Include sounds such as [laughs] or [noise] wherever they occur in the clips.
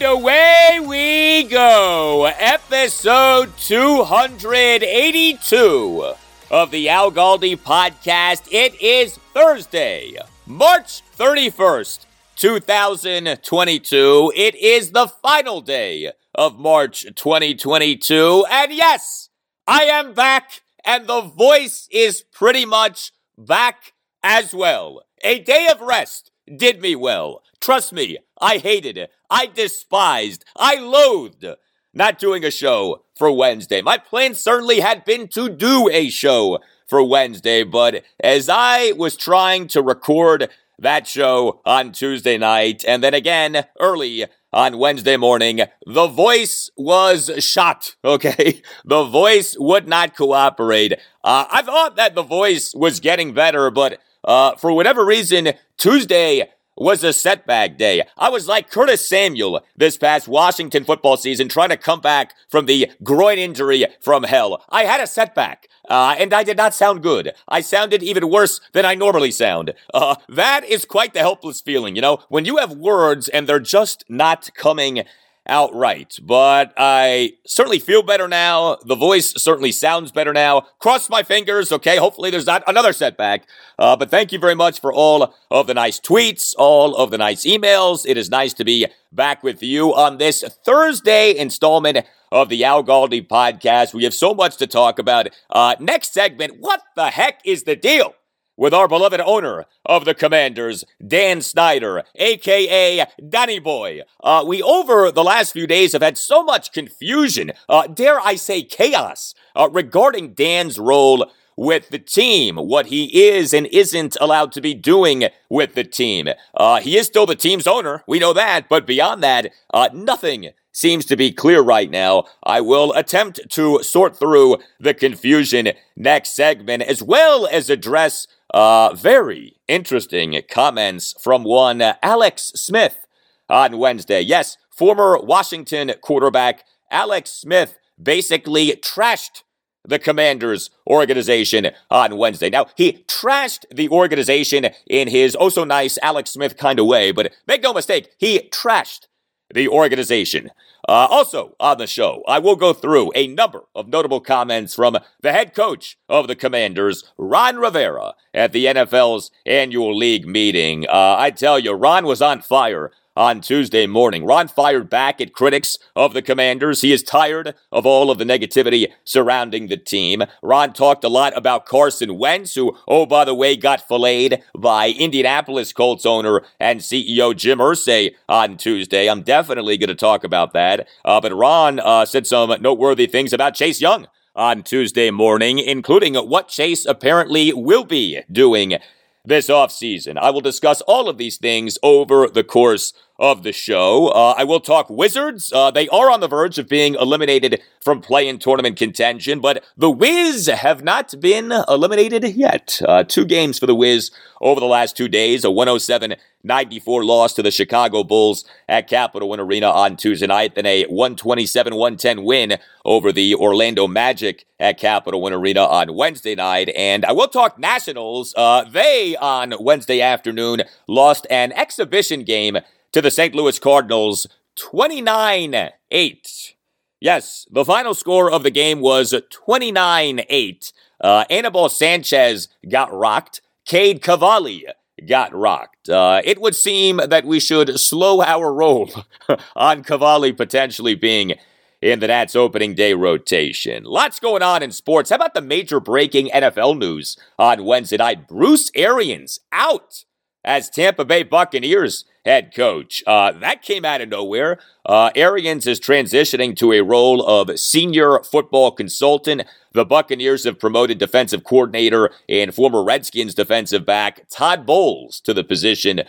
And away we go. Episode 282 of the Al Galdi podcast. It is Thursday, March 31st, 2022. It is the final day of March 2022. And yes, I am back, and the voice is pretty much back as well. A day of rest did me well. Trust me, I hated. I despised, I loathed not doing a show for Wednesday. My plan certainly had been to do a show for Wednesday, but as I was trying to record that show on Tuesday night and then again early on Wednesday morning, the voice was shot. [laughs] Okay. The voice would not cooperate. Uh, I thought that the voice was getting better, but uh, for whatever reason, Tuesday was a setback day. I was like Curtis Samuel this past Washington football season trying to come back from the groin injury from hell. I had a setback. Uh, and I did not sound good. I sounded even worse than I normally sound. Uh, that is quite the helpless feeling, you know, when you have words and they're just not coming outright. But I certainly feel better now. The voice certainly sounds better now. Cross my fingers, okay? Hopefully there's not another setback. Uh, but thank you very much for all of the nice tweets, all of the nice emails. It is nice to be back with you on this Thursday installment of the Al Galdi podcast. We have so much to talk about. Uh, next segment, what the heck is the deal? With our beloved owner of the Commanders, Dan Snyder, aka Danny Boy. Uh, we, over the last few days, have had so much confusion, uh, dare I say chaos, uh, regarding Dan's role with the team, what he is and isn't allowed to be doing with the team. Uh, he is still the team's owner, we know that, but beyond that, uh, nothing seems to be clear right now. I will attempt to sort through the confusion next segment, as well as address uh, very interesting comments from one Alex Smith on Wednesday. Yes, former Washington quarterback Alex Smith basically trashed the Commanders organization on Wednesday. Now, he trashed the organization in his oh so nice Alex Smith kind of way, but make no mistake, he trashed the organization. Uh, also on the show, I will go through a number of notable comments from the head coach of the Commanders, Ron Rivera, at the NFL's annual league meeting. Uh, I tell you, Ron was on fire on Tuesday morning. Ron fired back at critics of the Commanders. He is tired of all of the negativity surrounding the team. Ron talked a lot about Carson Wentz, who, oh, by the way, got filleted by Indianapolis Colts owner and CEO Jim Irsay on Tuesday. I'm definitely going to talk about that. Uh, but Ron uh, said some noteworthy things about Chase Young on Tuesday morning, including what Chase apparently will be doing this offseason. I will discuss all of these things over the course of the show. Uh, I will talk Wizards. Uh, they are on the verge of being eliminated from play-in tournament contention, but the Wiz have not been eliminated yet. Uh, two games for the Wiz over the last two days, a 107 94 loss to the Chicago Bulls at Capital One Arena on Tuesday night, then a 127 110 win over the Orlando Magic at Capital One Arena on Wednesday night. And I will talk Nationals. Uh, they, on Wednesday afternoon, lost an exhibition game to the St. Louis Cardinals 29 8. Yes, the final score of the game was 29 8. Uh, Anibal Sanchez got rocked. Cade Cavalli got rocked. Uh, it would seem that we should slow our roll [laughs] on Cavalli potentially being in the Nats opening day rotation. Lots going on in sports. How about the major breaking NFL news on Wednesday night? Bruce Arians out as Tampa Bay Buccaneers head coach. Uh, that came out of nowhere. Uh, Arians is transitioning to a role of senior football consultant. The Buccaneers have promoted defensive coordinator and former Redskins defensive back Todd Bowles to the position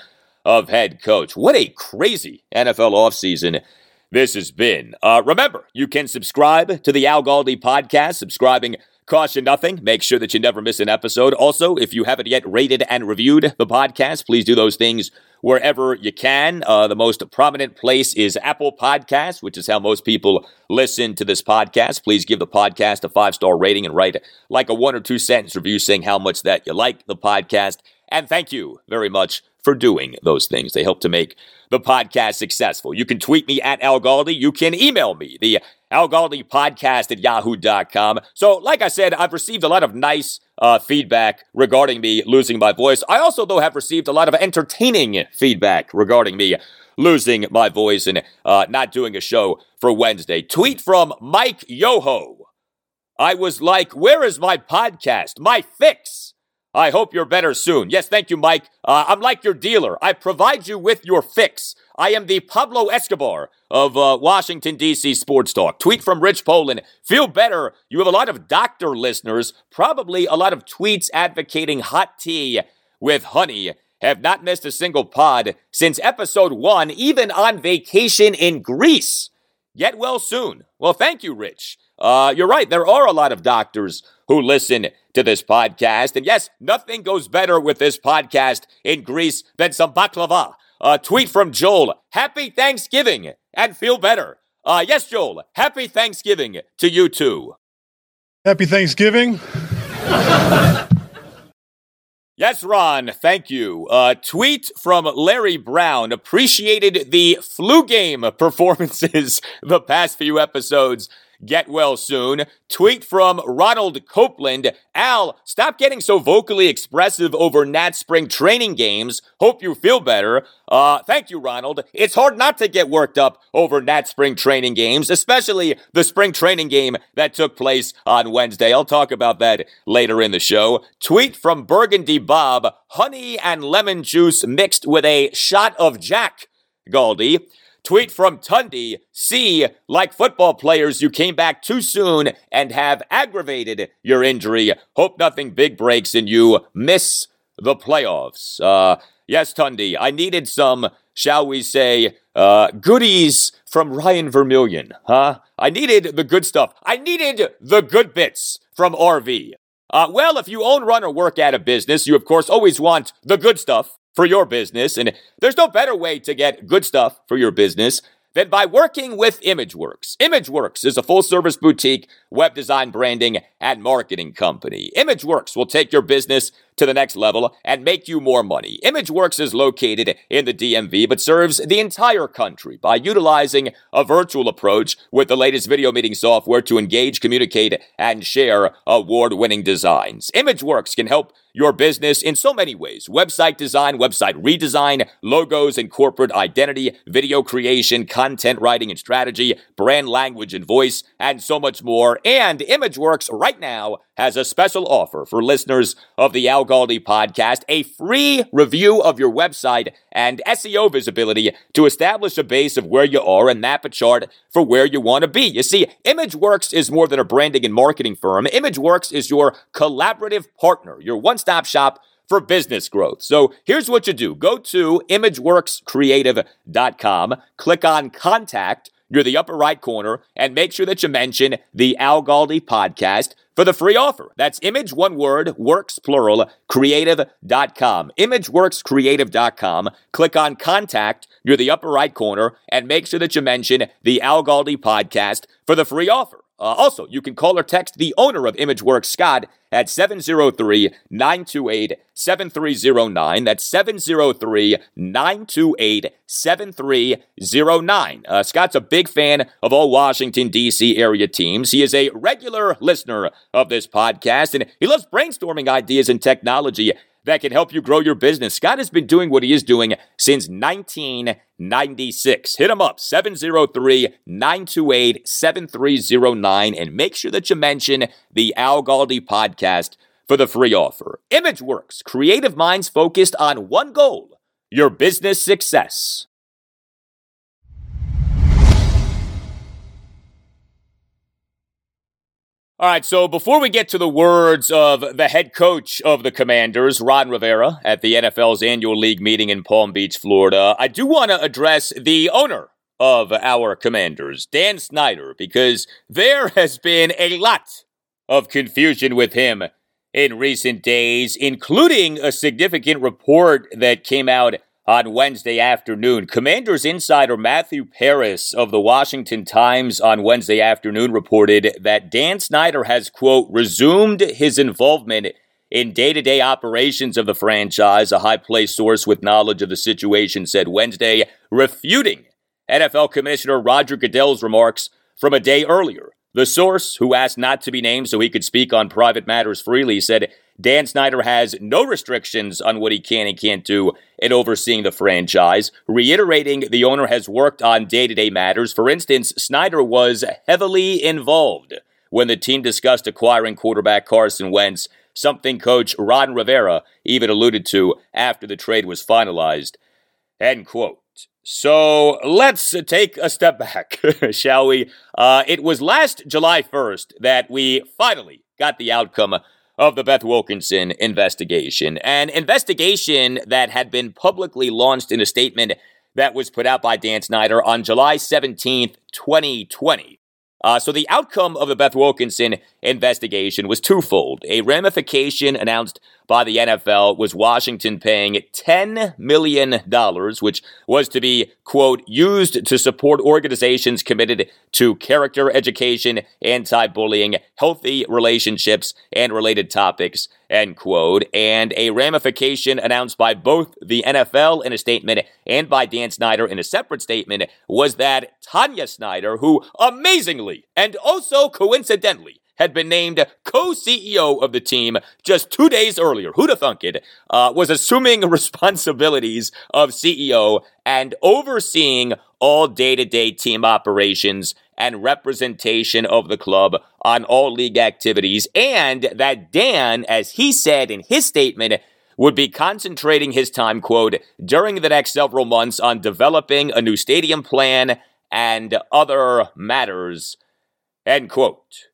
of head coach. What a crazy NFL offseason this has been. Uh, remember, you can subscribe to the Al Galdi podcast. Subscribing costs you nothing. Make sure that you never miss an episode. Also, if you haven't yet rated and reviewed the podcast, please do those things wherever you can. Uh, the most prominent place is Apple Podcasts, which is how most people listen to this podcast. Please give the podcast a five star rating and write like a one or two sentence review saying how much that you like the podcast. And thank you very much for doing those things. They help to make the podcast successful. You can tweet me at Al Galdi. You can email me, the Al Galdi podcast at yahoo.com. So, like I said, I've received a lot of nice uh, feedback regarding me losing my voice. I also, though, have received a lot of entertaining feedback regarding me losing my voice and uh, not doing a show for Wednesday. Tweet from Mike Yoho. I was like, where is my podcast? My fix. I hope you're better soon. Yes, thank you, Mike. Uh, I'm like your dealer. I provide you with your fix. I am the Pablo Escobar of uh, Washington, D.C. Sports Talk. Tweet from Rich Poland. Feel better. You have a lot of doctor listeners, probably a lot of tweets advocating hot tea with honey. Have not missed a single pod since episode one, even on vacation in Greece. Get well soon. Well, thank you, Rich. Uh, you're right. There are a lot of doctors who listen to this podcast. And yes, nothing goes better with this podcast in Greece than some baklava. A tweet from Joel. Happy Thanksgiving and feel better. Uh, yes, Joel. Happy Thanksgiving to you too. Happy Thanksgiving. Yes, Ron, thank you. Uh, tweet from Larry Brown appreciated the flu game performances [laughs] the past few episodes Get well soon. Tweet from Ronald Copeland. Al, stop getting so vocally expressive over Nat Spring training games. Hope you feel better. Uh, thank you, Ronald. It's hard not to get worked up over Nat Spring training games, especially the spring training game that took place on Wednesday. I'll talk about that later in the show. Tweet from Burgundy Bob. Honey and lemon juice mixed with a shot of Jack. Galdi. Tweet from Tundi. See, like football players, you came back too soon and have aggravated your injury. Hope nothing big breaks and you miss the playoffs. Uh, yes, Tundi, I needed some, shall we say, uh, goodies from Ryan Vermillion, huh? I needed the good stuff. I needed the good bits from RV. Uh, well, if you own, run, or work at a business, you of course always want the good stuff for your business. And there's no better way to get good stuff for your business than by working with ImageWorks. ImageWorks is a full service boutique web design branding and marketing company. ImageWorks will take your business to the next level and make you more money. ImageWorks is located in the DMV but serves the entire country by utilizing a virtual approach with the latest video meeting software to engage, communicate, and share award winning designs. ImageWorks can help your business in so many ways website design, website redesign, logos and corporate identity, video creation, content writing and strategy, brand language and voice, and so much more. And ImageWorks right now has a special offer for listeners of the Al Galdi podcast a free review of your website and SEO visibility to establish a base of where you are and map a chart for where you want to be. You see, ImageWorks is more than a branding and marketing firm, ImageWorks is your collaborative partner, your one stop shop for business growth. So here's what you do go to imageworkscreative.com, click on contact near the upper right corner, and make sure that you mention the Al Galdi podcast for the free offer. That's image one word, works plural, creative.com. Imageworkscreative.com. Click on contact near the upper right corner and make sure that you mention the Al Galdi podcast for the free offer. Uh, also, you can call or text the owner of ImageWorks, Scott, at 703 928 7309. That's 703 928 7309. Uh, Scott's a big fan of all Washington, D.C. area teams. He is a regular listener of this podcast, and he loves brainstorming ideas and technology that can help you grow your business. Scott has been doing what he is doing since 1996. Hit him up, 703 928 7309, and make sure that you mention the Al Galdi podcast for the free offer. ImageWorks, creative minds focused on one goal your business success. All right, so before we get to the words of the head coach of the Commanders, Ron Rivera, at the NFL's annual league meeting in Palm Beach, Florida, I do want to address the owner of our Commanders, Dan Snyder, because there has been a lot of confusion with him in recent days, including a significant report that came out on Wednesday afternoon. Commanders insider Matthew Paras of the Washington Times on Wednesday afternoon reported that Dan Snyder has, quote, resumed his involvement in day to day operations of the franchise. A high placed source with knowledge of the situation said Wednesday, refuting NFL Commissioner Roger Goodell's remarks from a day earlier. The source, who asked not to be named so he could speak on private matters freely, said Dan Snyder has no restrictions on what he can and can't do in overseeing the franchise, reiterating the owner has worked on day to day matters. For instance, Snyder was heavily involved when the team discussed acquiring quarterback Carson Wentz, something coach Ron Rivera even alluded to after the trade was finalized. End quote. So let's take a step back, [laughs] shall we? Uh, it was last July 1st that we finally got the outcome of the Beth Wilkinson investigation. An investigation that had been publicly launched in a statement that was put out by Dan Snyder on July 17th, 2020. Uh, so the outcome of the Beth Wilkinson investigation was twofold. A ramification announced by the NFL was Washington paying $10 million, which was to be, quote, used to support organizations committed to character education, anti bullying, healthy relationships, and related topics, end quote. And a ramification announced by both the NFL in a statement and by Dan Snyder in a separate statement was that Tanya Snyder, who amazingly and also coincidentally had been named co-CEO of the team just two days earlier. Who'da thunk it? Uh, was assuming [laughs] responsibilities of CEO and overseeing all day-to-day team operations and representation of the club on all league activities, and that Dan, as he said in his statement, would be concentrating his time, quote, during the next several months on developing a new stadium plan and other matters, end quote.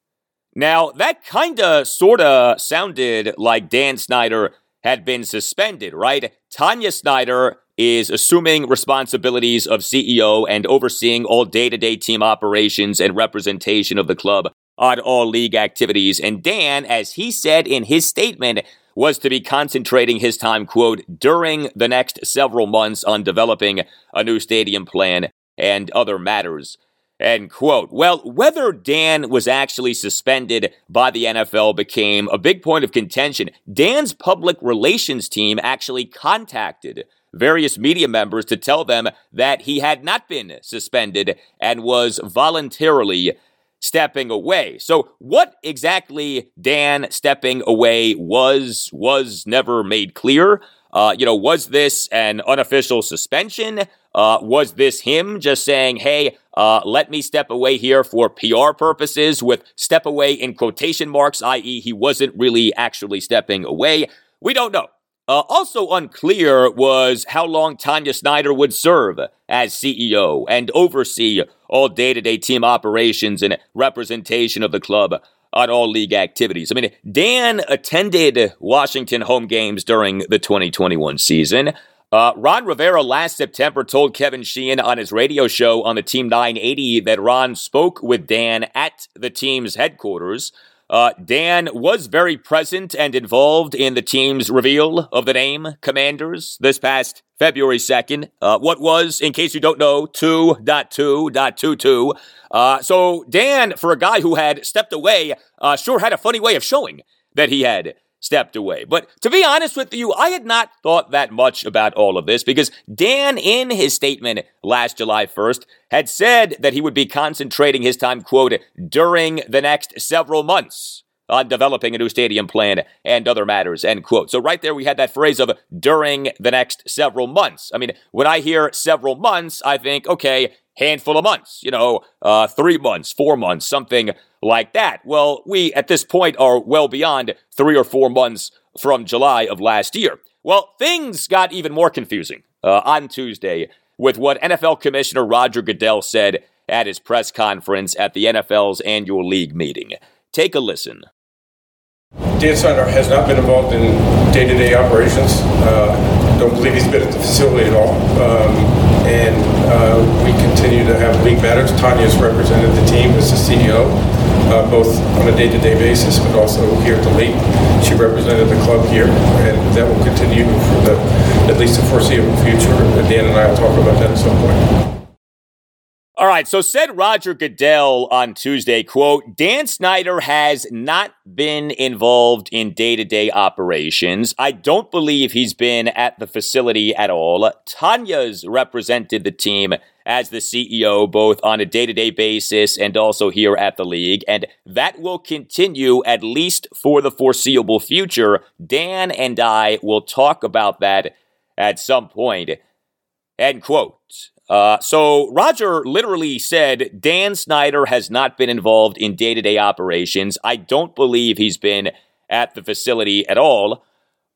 Now, that kind of sort of sounded like Dan Snyder had been suspended, right? Tanya Snyder is assuming responsibilities of CEO and overseeing all day to day team operations and representation of the club on all league activities. And Dan, as he said in his statement, was to be concentrating his time, quote, during the next several months on developing a new stadium plan and other matters. End quote. Well, whether Dan was actually suspended by the NFL became a big point of contention. Dan's public relations team actually contacted various media members to tell them that he had not been suspended and was voluntarily stepping away. So what exactly Dan stepping away was was never made clear. Uh, you know, was this an unofficial suspension? Uh, was this him just saying, hey, uh, let me step away here for PR purposes with step away in quotation marks, i.e., he wasn't really actually stepping away? We don't know. Uh, also unclear was how long Tanya Snyder would serve as CEO and oversee all day to day team operations and representation of the club on all league activities. I mean, Dan attended Washington home games during the 2021 season. Uh, Ron Rivera last September told Kevin Sheehan on his radio show on the Team 980 that Ron spoke with Dan at the team's headquarters. Uh, Dan was very present and involved in the team's reveal of the name Commanders this past February 2nd. Uh, what was, in case you don't know, 2.2.22. Uh, so Dan, for a guy who had stepped away, uh, sure had a funny way of showing that he had stepped away. But to be honest with you, I had not thought that much about all of this because Dan, in his statement last July 1st, had said that he would be concentrating his time, quote, during the next several months on developing a new stadium plan and other matters, end quote. So right there we had that phrase of during the next several months. I mean, when I hear several months, I think, okay, handful of months, you know, uh, three months, four months, something like that. Well, we at this point are well beyond three or four months from July of last year. Well, things got even more confusing uh, on Tuesday with what NFL Commissioner Roger Goodell said at his press conference at the NFL's annual league meeting. Take a listen. Dan Snyder has not been involved in day-to-day operations. Uh, don't believe he's been at the facility at all. Um, and uh, we continue to have league matters. Tanya has represented the team as the CEO, uh, both on a day-to-day basis, but also here at the league. She represented the club here, and that will continue for the at least the foreseeable future. Dan and I will talk about that at some point. All right, so said Roger Goodell on Tuesday, quote, Dan Snyder has not been involved in day-to-day operations. I don't believe he's been at the facility at all. Tanya's represented the team as the CEO both on a day-to-day basis and also here at the league, and that will continue at least for the foreseeable future. Dan and I will talk about that at some point. End quote. Uh, so Roger literally said Dan Snyder has not been involved in day to day operations. I don't believe he's been at the facility at all.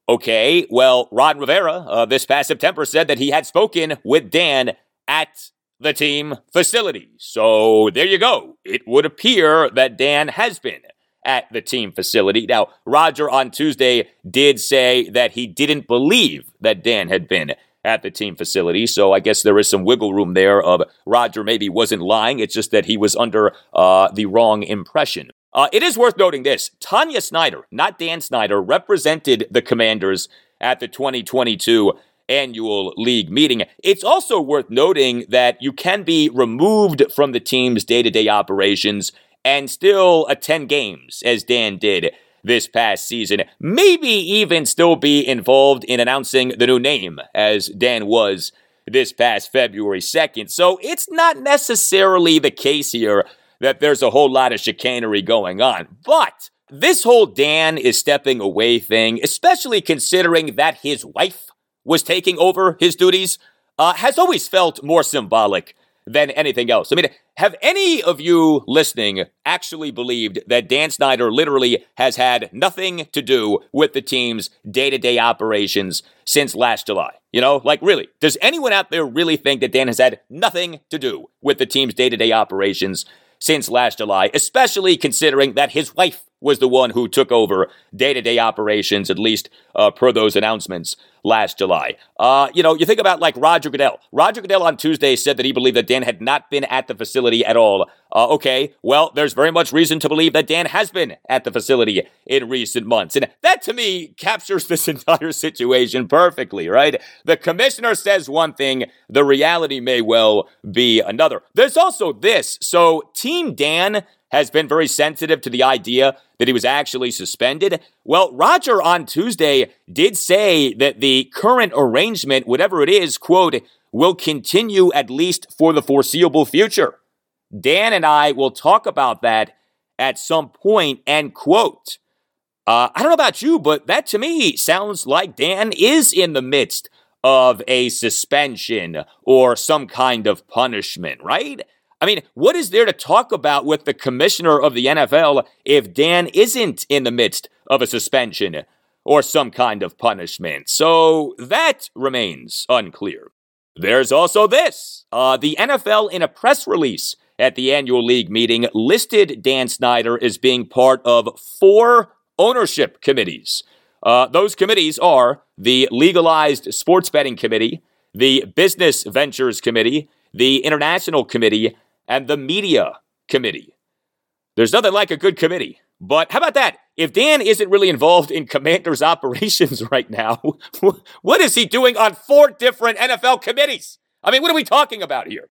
Okay, well, Ron Rivera uh, this past September said that he had spoken with Dan at the team facility. So there you go. It would appear that Dan has been at the team facility. Now, Roger on Tuesday did say that he didn't believe that Dan had been at the team facility. So I guess there is some wiggle room there of Roger maybe wasn't lying. It's just that he was under uh, the wrong impression. Uh, it is worth noting this Tanya Snyder, not Dan Snyder, represented the Commanders at the 2022 annual league meeting. It's also worth noting that you can be removed from the team's day to day operations and still attend games, as Dan did this past season. Maybe even still be involved in announcing the new name, as Dan was this past February 2nd. So it's not necessarily the case here that there's a whole lot of chicanery going on. But this whole Dan is stepping away thing, especially considering that his wife was taking over his duties, uh, has always felt more symbolic than anything else. I mean, have any of you listening actually believed that Dan Snyder literally has had nothing to do with the team's day to day operations since last July? You know, like really, does anyone out there really think that Dan has had nothing to do with the team's day to day operations since last July, especially considering that his wife was the one who took over day to day operations, at least uh, per those announcements last July. Uh, you know, you think about like Roger Goodell. Roger Goodell on Tuesday said that he believed that Dan had not been at the facility at all. Uh, okay, well, there's very much reason to believe that Dan has been at the facility in recent months. And that to me captures this [laughs] entire situation perfectly, right? The commissioner says one thing, the reality may well be another. There's also this. So, Team Dan has been very sensitive to the idea that he was actually suspended. Well, Roger on Tuesday did say that the current arrangement, whatever it is, quote, will continue at least for the foreseeable future. Dan and I will talk about that at some point, end quote. Uh, I don't know about you, but that to me sounds like Dan is in the midst of a suspension or some kind of punishment, right? I mean, what is there to talk about with the commissioner of the NFL if Dan isn't in the midst of a suspension or some kind of punishment? So that remains unclear. There's also this uh, the NFL, in a press release at the annual league meeting listed Dan Snyder as being part of four ownership committees. Uh, those committees are the Legalized Sports Betting Committee, the Business Ventures Committee, the International Committee, and the Media Committee. There's nothing like a good committee. But how about that? If Dan isn't really involved in Commanders [laughs] operations right now, [laughs] what is he doing on four different NFL committees? I mean, what are we talking about here?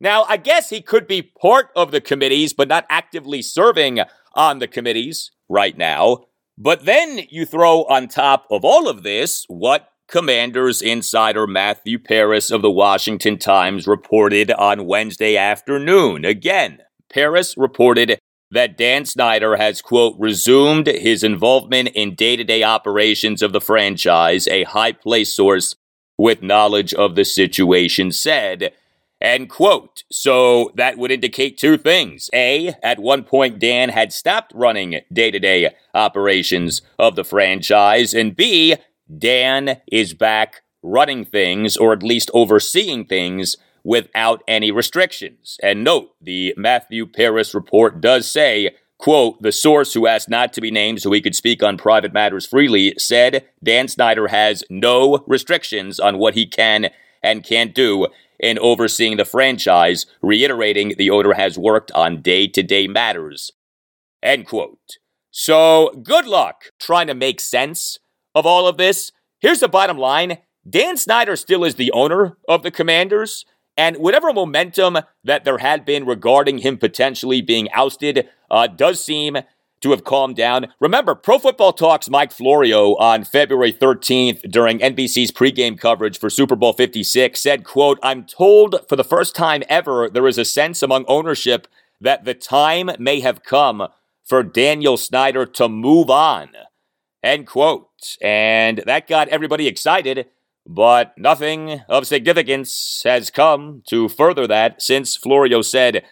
Now, I guess he could be part of the committees, but not actively serving on the committees right now. But then you throw on top of all of this what Commanders insider Matthew Paras of the Washington Times reported on Wednesday afternoon. Again, Paras reported that Dan Snyder has, quote, resumed his involvement in day to day operations of the franchise, a high place source with knowledge of the situation said. End quote. So that would indicate two things. A, at one point, Dan had stopped running day to day operations of the franchise. And B, Dan is back running things, or at least overseeing things, without any restrictions. And note, the Matthew Paras report does say, quote, the source who asked not to be named so he could speak on private matters freely said Dan Snyder has no restrictions on what he can and can't do in overseeing the franchise, reiterating the owner has worked on day to day matters. End quote. So, good luck trying to make sense of all of this. Here's the bottom line Dan Snyder still is the owner of the Commanders. And whatever momentum that there had been regarding him potentially being ousted uh, does seem to have calmed down. Remember, Pro Football Talks Mike Florio on February 13th during NBC's pregame coverage for Super Bowl 56 said, quote, I'm told for the first time ever there is a sense among ownership that the time may have come for Daniel Snyder to move on. End quote. And that got everybody excited. But nothing of significance has come to further that since Florio said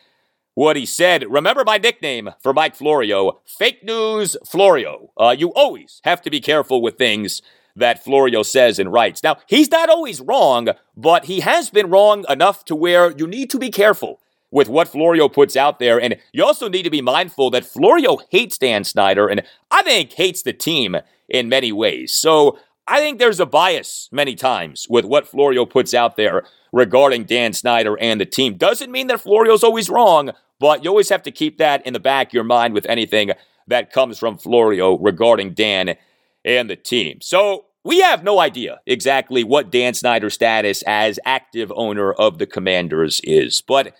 what he said. Remember my nickname for Mike Florio, Fake News Florio. Uh, you always have to be careful with things that Florio says and writes. Now, he's not always wrong, but he has been wrong enough to where you need to be careful with what Florio puts out there. And you also need to be mindful that Florio hates Dan Snyder and I think hates the team in many ways. So I think there's a bias many times with what Florio puts out there regarding Dan Snyder and the team. Doesn't mean that Florio's always wrong, but you always have to keep that in the back of your mind with anything that comes from Florio regarding Dan and the team. So we have no idea exactly what Dan Snyder's status as active owner of the Commanders is, but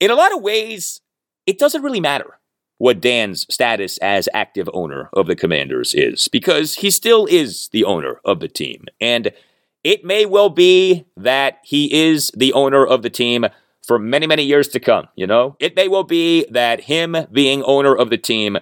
in a lot of ways, it doesn't really matter what Dan's status as active owner of the Commanders is, because he still is the owner of the team. And it may well be that he is the owner of the team for many, many years to come, you know? It may well be that him being owner of the team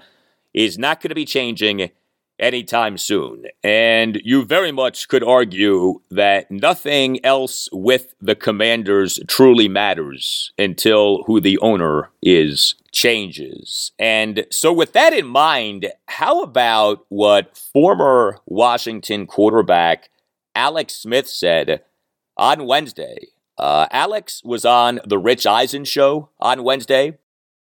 is not going to be changing anytime soon. And you very much could argue that nothing else with the commanders truly matters until who the owner is changes. And so, with that in mind, how about what former Washington quarterback Alex Smith said on Wednesday? Uh, Alex was on the Rich Eisen show on Wednesday.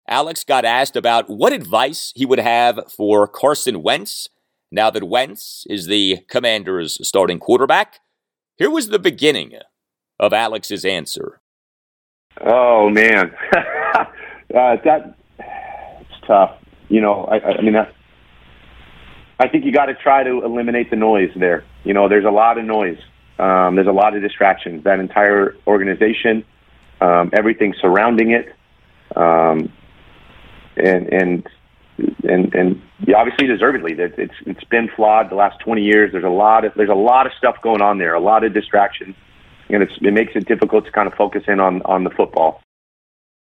Alex got asked about what advice he would have for Carson Wentz now that Wentz is the Commanders' starting quarterback, here was the beginning of Alex's answer. Oh man, [laughs] uh, that it's tough. You know, I, I mean, I, I think you got to try to eliminate the noise there. You know, there's a lot of noise. Um, there's a lot of distractions. That entire organization, um, everything surrounding it, um, and and and and obviously deservedly. that It's it's been flawed the last 20 years. There's a lot of there's a lot of stuff going on there, a lot of distractions, and it's, it makes it difficult to kind of focus in on on the football.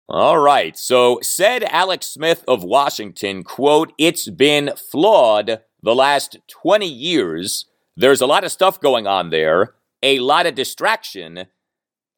All right. So said Alex Smith of Washington, quote, "It's been flawed the last 20 years. There's a lot of stuff going on there, a lot of distraction."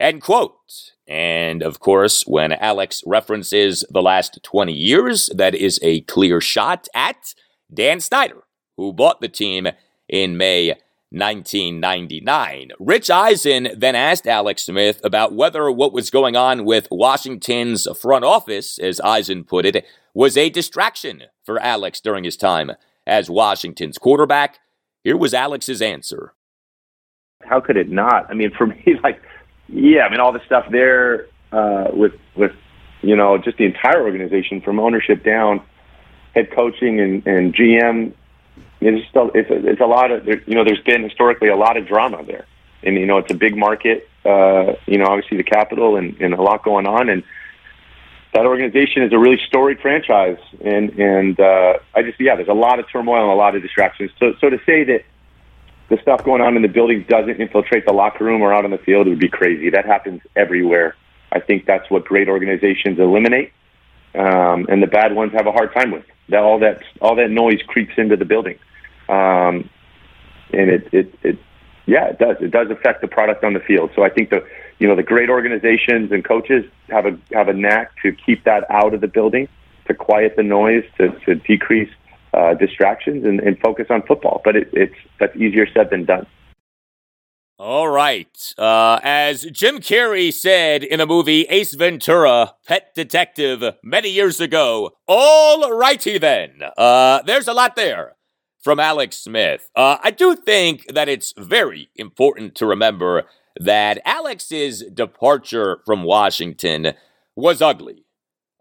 End quote. And of course, when Alex references the last 20 years, that is a clear shot at Dan Snyder, who bought the team in May 1999. Rich Eisen then asked Alex Smith about whether what was going on with Washington's front office, as Eisen put it, was a distraction for Alex during his time as Washington's quarterback. Here was Alex's answer. How could it not? I mean, for me, [laughs] like, yeah, I mean, all the stuff there uh, with with you know just the entire organization from ownership down, head coaching and, and GM it's still it's a, it's a lot of you know there's been historically a lot of drama there, and you know it's a big market. Uh, you know, obviously the capital and, and a lot going on, and that organization is a really storied franchise. And and uh, I just yeah, there's a lot of turmoil and a lot of distractions. So so to say that the stuff going on in the building doesn't infiltrate the locker room or out on the field it would be crazy. That happens everywhere. I think that's what great organizations eliminate, um, and the bad ones have a hard time with. That all that all that noise creeps into the building. Um, and it, it, it, yeah, it does. It does affect the product on the field. So I think the, you know, the great organizations and coaches have a have a knack to keep that out of the building, to quiet the noise, to, to decrease uh, distractions, and, and focus on football. But it, it's that's easier said than done. All right. Uh, as Jim Carrey said in the movie Ace Ventura, Pet Detective, many years ago, all righty then. Uh, there's a lot there from Alex Smith. Uh, I do think that it's very important to remember that Alex's departure from Washington was ugly.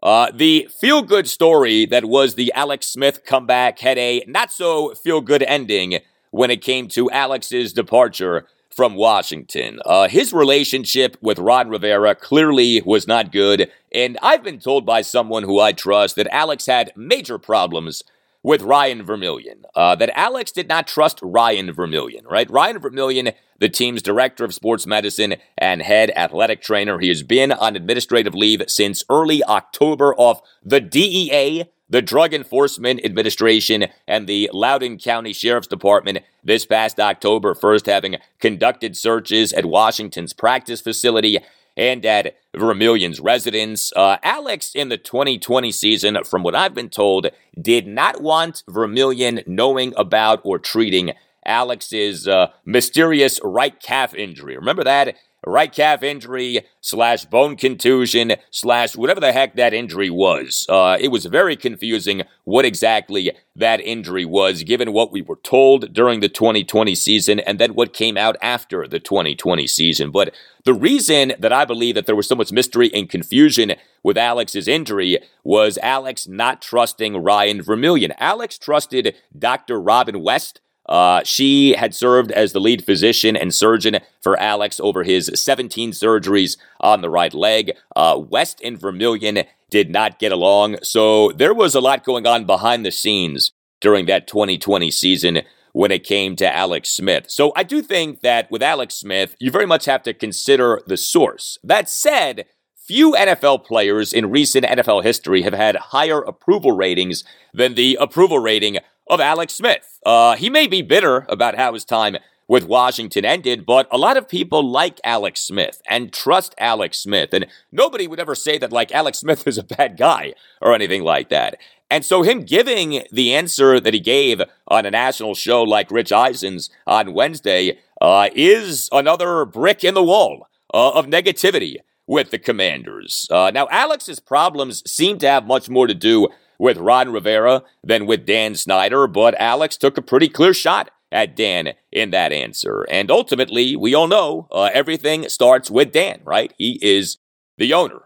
Uh, the feel good story that was the Alex Smith comeback had a not so feel good ending when it came to Alex's departure from Washington. Uh, his relationship with Ron Rivera clearly was not good, and I've been told by someone who I trust that Alex had major problems with Ryan Vermillion. Uh, that Alex did not trust Ryan Vermillion, right? Ryan Vermillion, the team's director of sports medicine and head athletic trainer, he has been on administrative leave since early October of the DEA. The Drug Enforcement Administration and the Loudoun County Sheriff's Department this past October, first having conducted searches at Washington's practice facility and at Vermillion's residence. Uh, Alex, in the 2020 season, from what I've been told, did not want Vermillion knowing about or treating Alex's uh, mysterious right calf injury. Remember that? Right calf injury slash bone contusion slash whatever the heck that injury was. Uh, it was very confusing what exactly that injury was, given what we were told during the 2020 season and then what came out after the 2020 season. But the reason that I believe that there was so much mystery and confusion with Alex's injury was Alex not trusting Ryan Vermillion. Alex trusted Dr. Robin West uh, she had served as the lead physician and surgeon for Alex over his 17 surgeries on the right leg. Uh, West and Vermillion did not get along, so there was a lot going on behind the scenes during that 2020 season when it came to Alex Smith. So I do think that with Alex Smith, you very much have to consider the source. That said, Few NFL players in recent NFL history have had higher approval ratings than the approval rating of Alex Smith. Uh, he may be bitter about how his time with Washington ended, but a lot of people like Alex Smith and trust Alex Smith. And nobody would ever say that, like, Alex Smith is a bad guy or anything like that. And so, him giving the answer that he gave on a national show like Rich Eisen's on Wednesday uh, is another brick in the wall uh, of negativity with the Commanders. Uh, now, Alex's problems seem to have much more to do with Ron Rivera than with Dan Snyder, but Alex took a pretty clear shot at Dan in that answer. And ultimately, we all know uh, everything starts with Dan, right? He is the owner.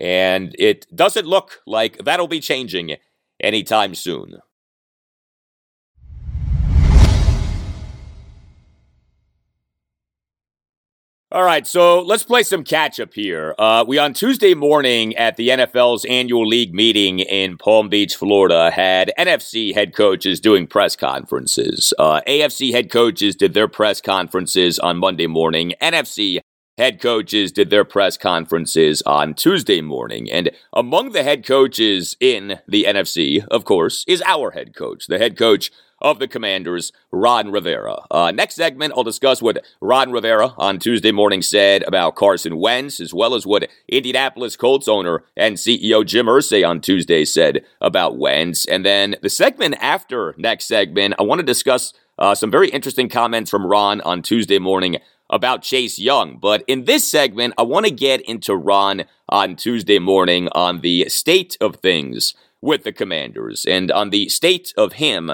And it doesn't look like that'll be changing anytime soon. All right, so let's play some catch up here. Uh, we on Tuesday morning at the NFL's annual league meeting in Palm Beach, Florida, had NFC head coaches doing press conferences. Uh, AFC head coaches did their press conferences on Monday morning. NFC head coaches did their press conferences on Tuesday morning. And among the head coaches in the NFC, of course, is our head coach, the head coach of the Commanders, Ron Rivera. Uh, next segment, I'll discuss what Ron Rivera on Tuesday morning said about Carson Wentz, as well as what Indianapolis Colts owner and CEO Jim Irsay on Tuesday said about Wentz. And then the segment after next segment, I want to discuss Uh, some very interesting comments from Ron on Tuesday morning about Chase Young. But in this segment, I want to get into Ron on Tuesday morning on the state of things with the Commanders and on the state of him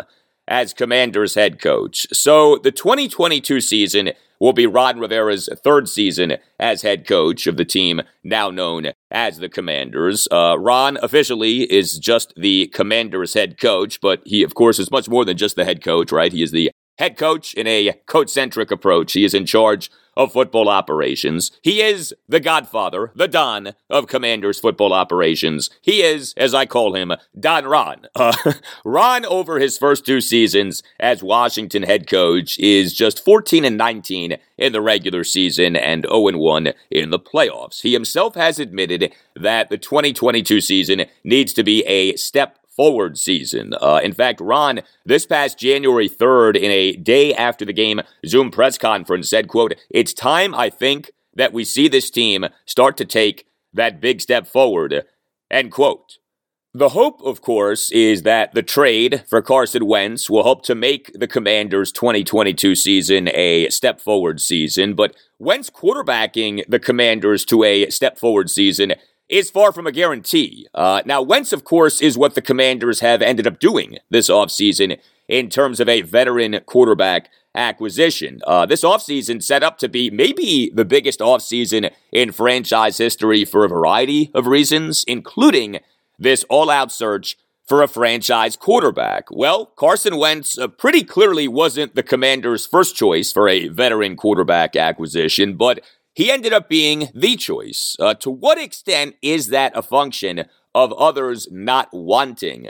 as Commanders head coach. So the 2022 season will be Ron Rivera's third season as head coach of the team now known as the Commanders. Uh, Ron officially is just the Commanders head coach, but he, of course, is much more than just the head coach, right? He is the head coach in a coach centric approach. He is in charge of football operations. He is the godfather, the Don of Commanders football operations. He is, as I call him, Don Ron. [laughs] Uh, Ron, over his first two seasons as Washington head coach, is just 14 and 19 in the regular season and 0 and 1 in the playoffs. He himself has admitted that the 2022 season needs to be a step forward season. Uh, in fact, Ron, this past January 3rd, in a day after the game Zoom press conference, said, quote, It's time, I think, that we see this team start to take that big step forward, end quote. The hope, of course, is that the trade for Carson Wentz will help to make the Commanders' 2022 season a step forward season, but Wentz quarterbacking the Commanders to a step forward season is far from a guarantee. Uh, now, Wentz, of course, is what the Commanders have ended up doing this offseason in terms of a veteran quarterback acquisition. Uh, this offseason set up to be maybe the biggest offseason in franchise history for a variety of reasons, including this all out search for a franchise quarterback. Well, Carson Wentz uh, pretty clearly wasn't the Commanders' first choice for a veteran quarterback acquisition, but he ended up being the choice. Uh, to what extent is that a function of others not wanting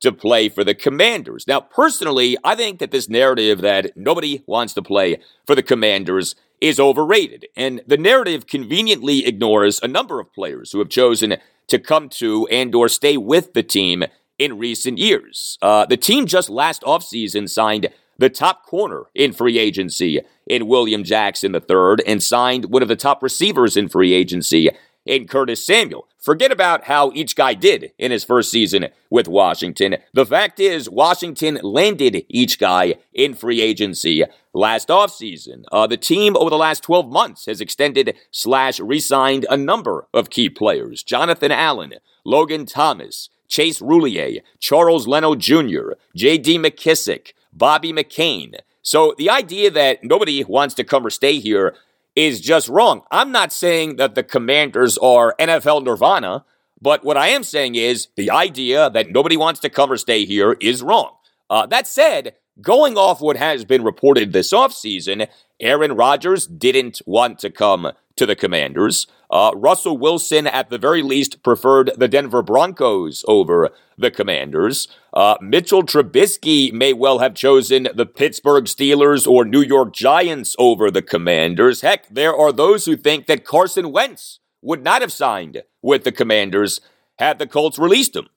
to play for the Commanders? Now, personally, I think that this narrative that nobody wants to play for the Commanders is overrated, and the narrative conveniently ignores a number of players who have chosen to come to and or stay with the team in recent years. Uh, the team just last offseason signed the top corner in free agency in William Jackson III and signed one of the top receivers in free agency in Curtis Samuel. Forget about how each guy did in his first season with Washington. The fact is, Washington landed each guy in free agency last offseason. Uh, the team over the last 12 months has extended slash re-signed a number of key players. Jonathan Allen, Logan Thomas, Chase Roullier, Charles Leno Jr., J.D. McKissic, Bobby McCain. So the idea that nobody wants to come or stay here is just wrong. I'm not saying that the commanders are NFL nirvana, but what I am saying is the idea that nobody wants to come or stay here is wrong. Uh, that said, going off what has been reported this offseason, Aaron Rodgers didn't want to come to the Commanders. Uh, Russell Wilson, at the very least, preferred the Denver Broncos over the Commanders. Uh, Mitchell Trubisky may well have chosen the Pittsburgh Steelers or New York Giants over the Commanders. Heck, there are those who think that Carson Wentz would not have signed with the Commanders had the Colts released him.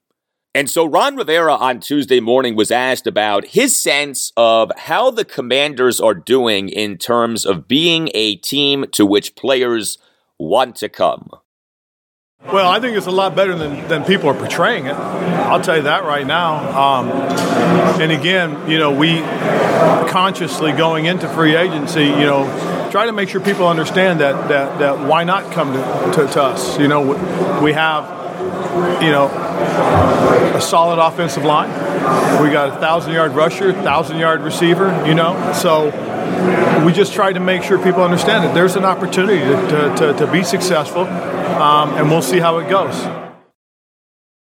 And so Ron Rivera on Tuesday morning was asked about his sense of how the Commanders are doing in terms of being a team to which players want to come. Well, I think it's a lot better than, than people are portraying it. I'll tell you that right now. Um, and again, you know, we consciously going into free agency, you know, try to make sure people understand that that, that why not come to, to, to us. You know, we have you know, a solid offensive line. We got a thousand yard rusher, thousand yard receiver, you know. So we just try to make sure people understand that there's an opportunity to, to, to be successful, um, and we'll see how it goes.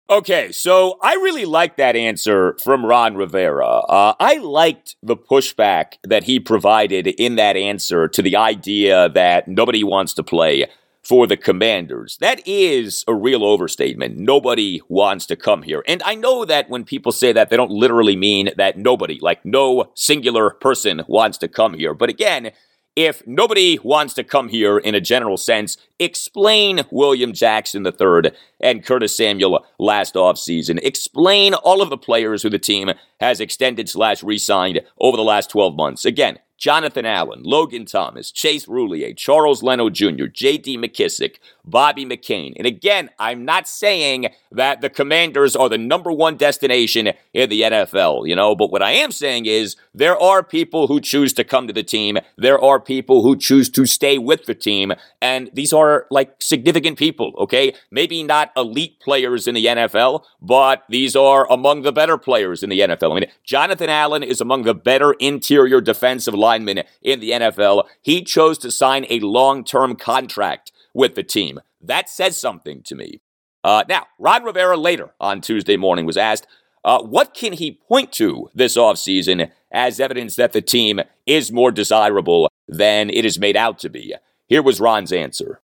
Okay, so I really like that answer from Ron Rivera. Uh, I liked the pushback that he provided in that answer to the idea that nobody wants to play for the commanders. That is a real overstatement. Nobody wants to come here. And I know that when people say that, they don't literally mean that nobody, like no singular person wants to come here. But again, if nobody wants to come here in a general sense, explain William Jackson III and Curtis Samuel last offseason. Explain all of the players who the team has extended slash re signed over the last 12 months. Again, Jonathan Allen, Logan Thomas, Chase Roullier, Charles Leno Jr., J.D. McKissic, Bobby McCain. And again, I'm not saying that the Commanders are the number one destination in the NFL, you know, but what I am saying is there are people who choose to come to the team. There are people who choose to stay with the team. And these are like significant people, okay? Maybe not elite players in the NFL, but these are among the better players in the NFL. I mean, Jonathan Allen is among the better interior defensive linemen in the NFL. He chose to sign a long term contract with the team. That says something to me. Uh, now, Ron Rivera later on Tuesday morning was asked, uh, what can he point to this offseason as evidence that the team is more desirable than it is made out to be? Here was Ron's answer.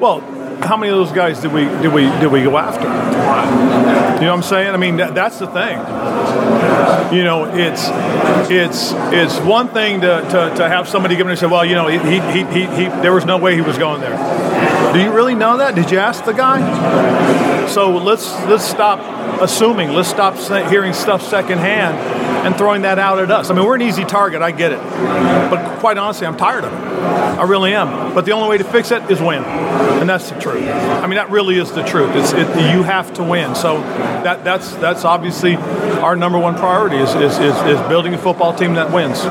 Well, how many of those guys did we did we did we go after? You know what I'm saying? I mean, that, that's the thing. You know, it's it's it's one thing to, to, to have somebody give me and say, well, you know, he, he, he, he, there was no way he was going there. Do you really know that? Did you ask the guy? So let's let's stop assuming. Let's stop hearing stuff secondhand and throwing that out at us. I mean, we're an easy target. I get it, but quite honestly, I'm tired of it. I really am. But the only way to fix it is win, and that's the truth. I mean, that really is the truth. It's it, you have to win. So that that's that's obviously our number one priority is is, is, is building a football team that wins.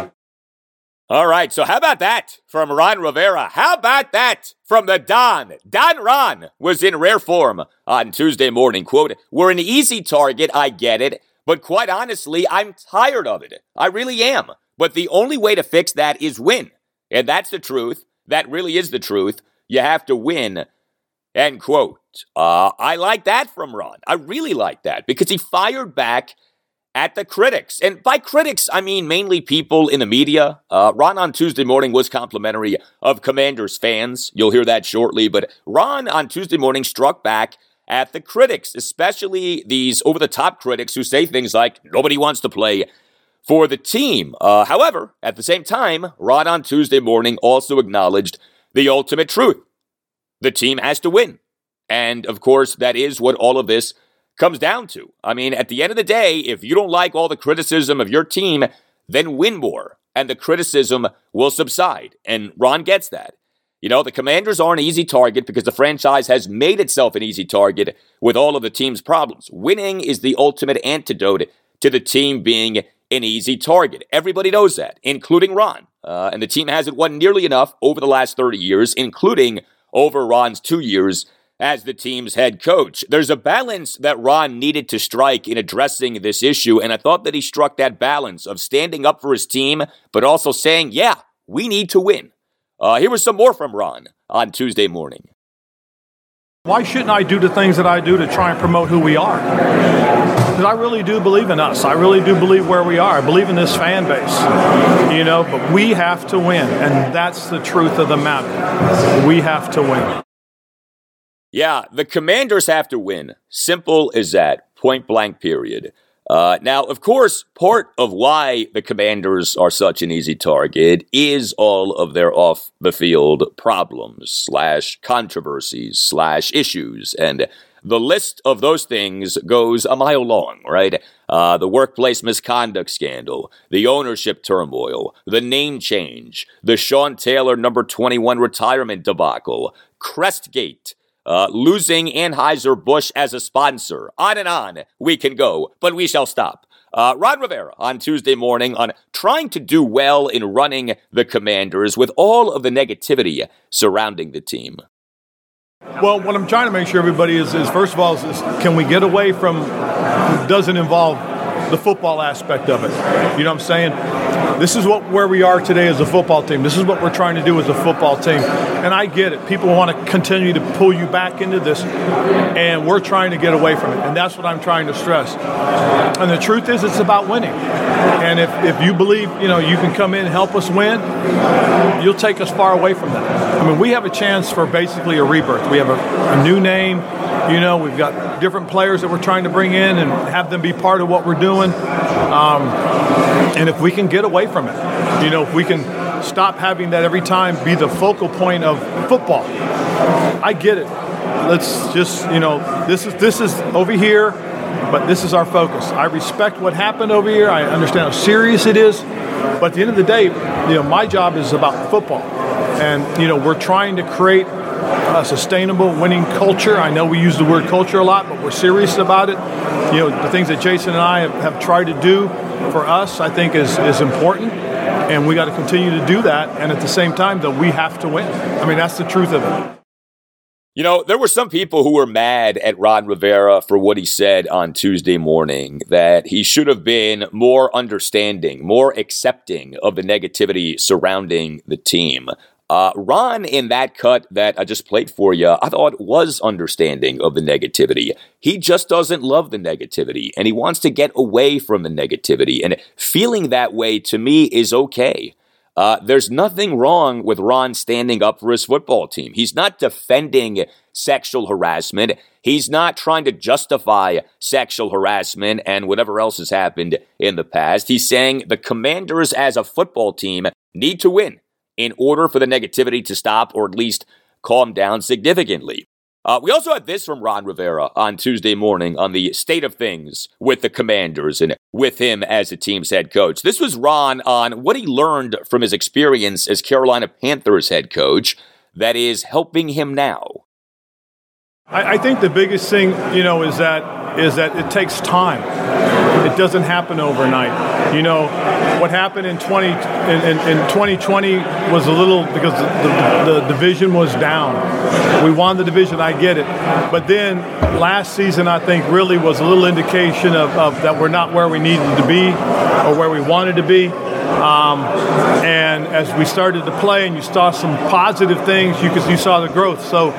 All right, so how about that from Ron Rivera? How about that from the Don? Don Ron was in rare form on Tuesday morning. Quote, We're an easy target, I get it, but quite honestly, I'm tired of it. I really am. But the only way to fix that is win. And that's the truth. That really is the truth. You have to win. End quote. Uh, I like that from Ron. I really like that because he fired back at the critics. And by critics, I mean mainly people in the media. Uh, Ron on Tuesday morning was complimentary of Commanders fans. You'll hear that shortly. But Ron on Tuesday morning struck back at the critics, especially these over the top critics who say things like, nobody wants to play for the team. Uh, however, at the same time, Ron on Tuesday morning also acknowledged the ultimate truth the team has to win. And of course, that is what all of this comes down to. I mean, at the end of the day, if you don't like all the criticism of your team, then win more, and the criticism will subside. And Ron gets that. You know, the Commanders are an easy target because the franchise has made itself an easy target with all of the team's problems. Winning is the ultimate antidote to the team being an easy target. Everybody knows that, including Ron. Uh, and the team hasn't won nearly enough over the last 30 years, including over Ron's two years as the team's head coach. There's a balance that Ron needed to strike in addressing this issue, and I thought that he struck that balance of standing up for his team, but also saying, yeah, we need to win. Uh, here was some more from Ron on Tuesday morning. Why shouldn't I do the things that I do to try and promote who we are? Because I really do believe in us. I really do believe where we are. I believe in this fan base, you know, but we have to win. And that's the truth of the matter. We have to win. Yeah, the commanders have to win. Simple as that. Point blank, period. Uh, now, of course, part of why the commanders are such an easy target is all of their off the field problems slash controversies slash issues. And the list of those things goes a mile long, right? Uh, the workplace misconduct scandal, the ownership turmoil, the name change, the Sean Taylor number 21 retirement debacle, Crestgate, uh, losing Anheuser-Busch as a sponsor. On and on we can go, but we shall stop. Uh, Ron Rivera on Tuesday morning on trying to do well in running the Commanders with all of the negativity surrounding the team. Well, what I'm trying to make sure everybody is, is first of all, is, is can we get away from doesn't involve the football aspect of it. You know what I'm saying? This is what where we are today as a football team. This is what we're trying to do as a football team. And I get it. People want to continue to pull you back into this, and we're trying to get away from it. And that's what I'm trying to stress. And the truth is, it's about winning. And if, if you believe, you know, you can come in and help us win, you'll take us far away from that. I mean, we have a chance for basically a rebirth. We have a, a new name. You know, we've got different players that we're trying to bring in and have them be part of what we're doing. Um, and if we can get away from it, you know, if we can stop having that every time be the focal point of football. I get it. let's just you know this is this is over here, but this is our focus. I respect what happened over here. I understand how serious it is, but at the end of the day, you know my job is about football, and you know we're trying to create a sustainable winning culture. I know we use the word culture a lot, but we're serious about it. You know, the things that Jason and I have, have tried to do for us, I think, is, is important. And we got to continue to do that. And at the same time, though, we have to win. I mean, that's the truth of it. You know, there were some people who were mad at Ron Rivera for what he said on Tuesday morning, that he should have been more understanding, more accepting of the negativity surrounding the team. Uh, Ron, in that cut that I just played for you, I thought was understanding of the negativity. He just doesn't love the negativity and he wants to get away from the negativity. And feeling that way to me is okay. Uh, there's nothing wrong with Ron standing up for his football team. He's not defending sexual harassment. He's not trying to justify sexual harassment and whatever else has happened in the past. He's saying the commanders as a football team need to win in order for the negativity to stop or at least calm down significantly. Uh, we also had this from Ron Rivera on Tuesday morning on the state of things with the Commanders and with him as the team's head coach. This was Ron on what he learned from his experience as Carolina Panthers head coach that is helping him now. I, I think the biggest thing, you know, is that is that it takes time. It doesn't happen overnight. You know, what happened in 20 in, in, in 2020 was a little because the, the, the, division was down. We won the division, I get it, but then last season I think really was a little indication of, of that we're not where we needed to be or where we wanted to be. Um, and as we started to play and you saw some positive things, you, you saw the growth. So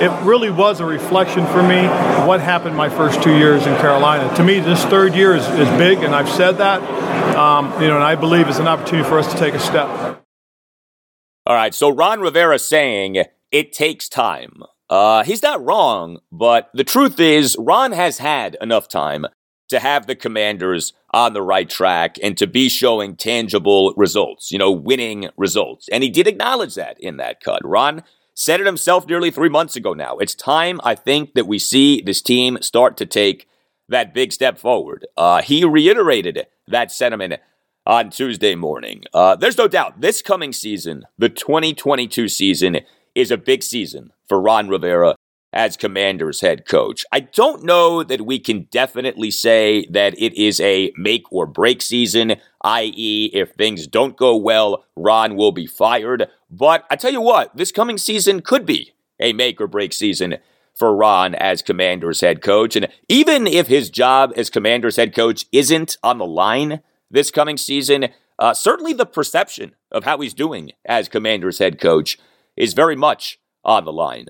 it really was a reflection for me what happened my first two years in Carolina. To me, this third year is, is big, and I've said that. Um, you know, and I believe it's an opportunity for us to take a step. All right, so Ron Rivera saying it takes time. Uh, he's not wrong, but the truth is, Ron has had enough time to have the commanders on the right track and to be showing tangible results, you know, winning results. And he did acknowledge that in that cut. Ron said it himself nearly three months ago now. It's time, I think, that we see this team start to take that big step forward. Uh, he reiterated that sentiment on Tuesday morning. Uh, there's no doubt this coming season, the 2022 season, is a big season for Ron Rivera as Commanders head coach. I don't know that we can definitely say that it is a make or break season, i.e., if things don't go well, Ron will be fired. But I tell you what, this coming season could be a make or break season for Ron as Commanders head coach. And even if his job as Commanders head coach isn't on the line this coming season, uh, certainly the perception of how he's doing as Commanders head coach is very much on the line.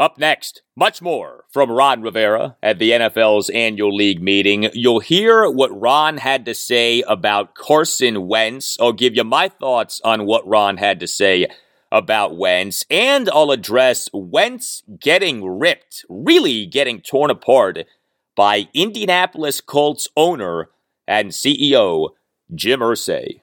Up next, much more from Ron Rivera at the NFL's annual league meeting. You'll hear what Ron had to say about Carson Wentz. I'll give you my thoughts on what Ron had to say about Wentz, and I'll address Wentz getting ripped, really getting torn apart by Indianapolis Colts owner and CEO Jim Irsay.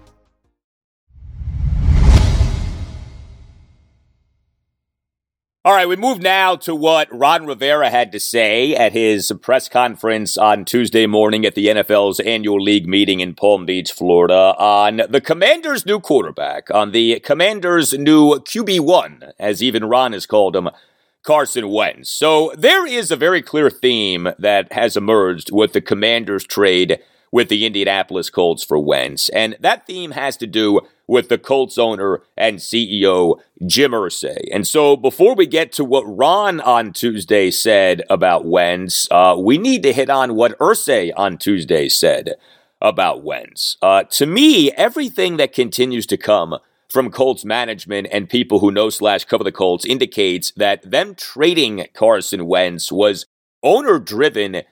All right, we move now to what Ron Rivera had to say at his press conference on Tuesday morning at the NFL's annual league meeting in Palm Beach, Florida, on the Commanders' new quarterback, on the Commanders' new QB1, as even Ron has called him, Carson Wentz. So there is a very clear theme that has emerged with the Commanders' trade with the Indianapolis Colts for Wentz. And that theme has to do with the Colts owner and CEO, Jim Irsay. And so before we get to what Ron on Tuesday said about Wentz, uh, we need to hit on what Irsay on Tuesday said about Wentz. Uh, to me, everything that continues to come from Colts management and people who know slash cover the Colts indicates that them trading Carson Wentz was owner driven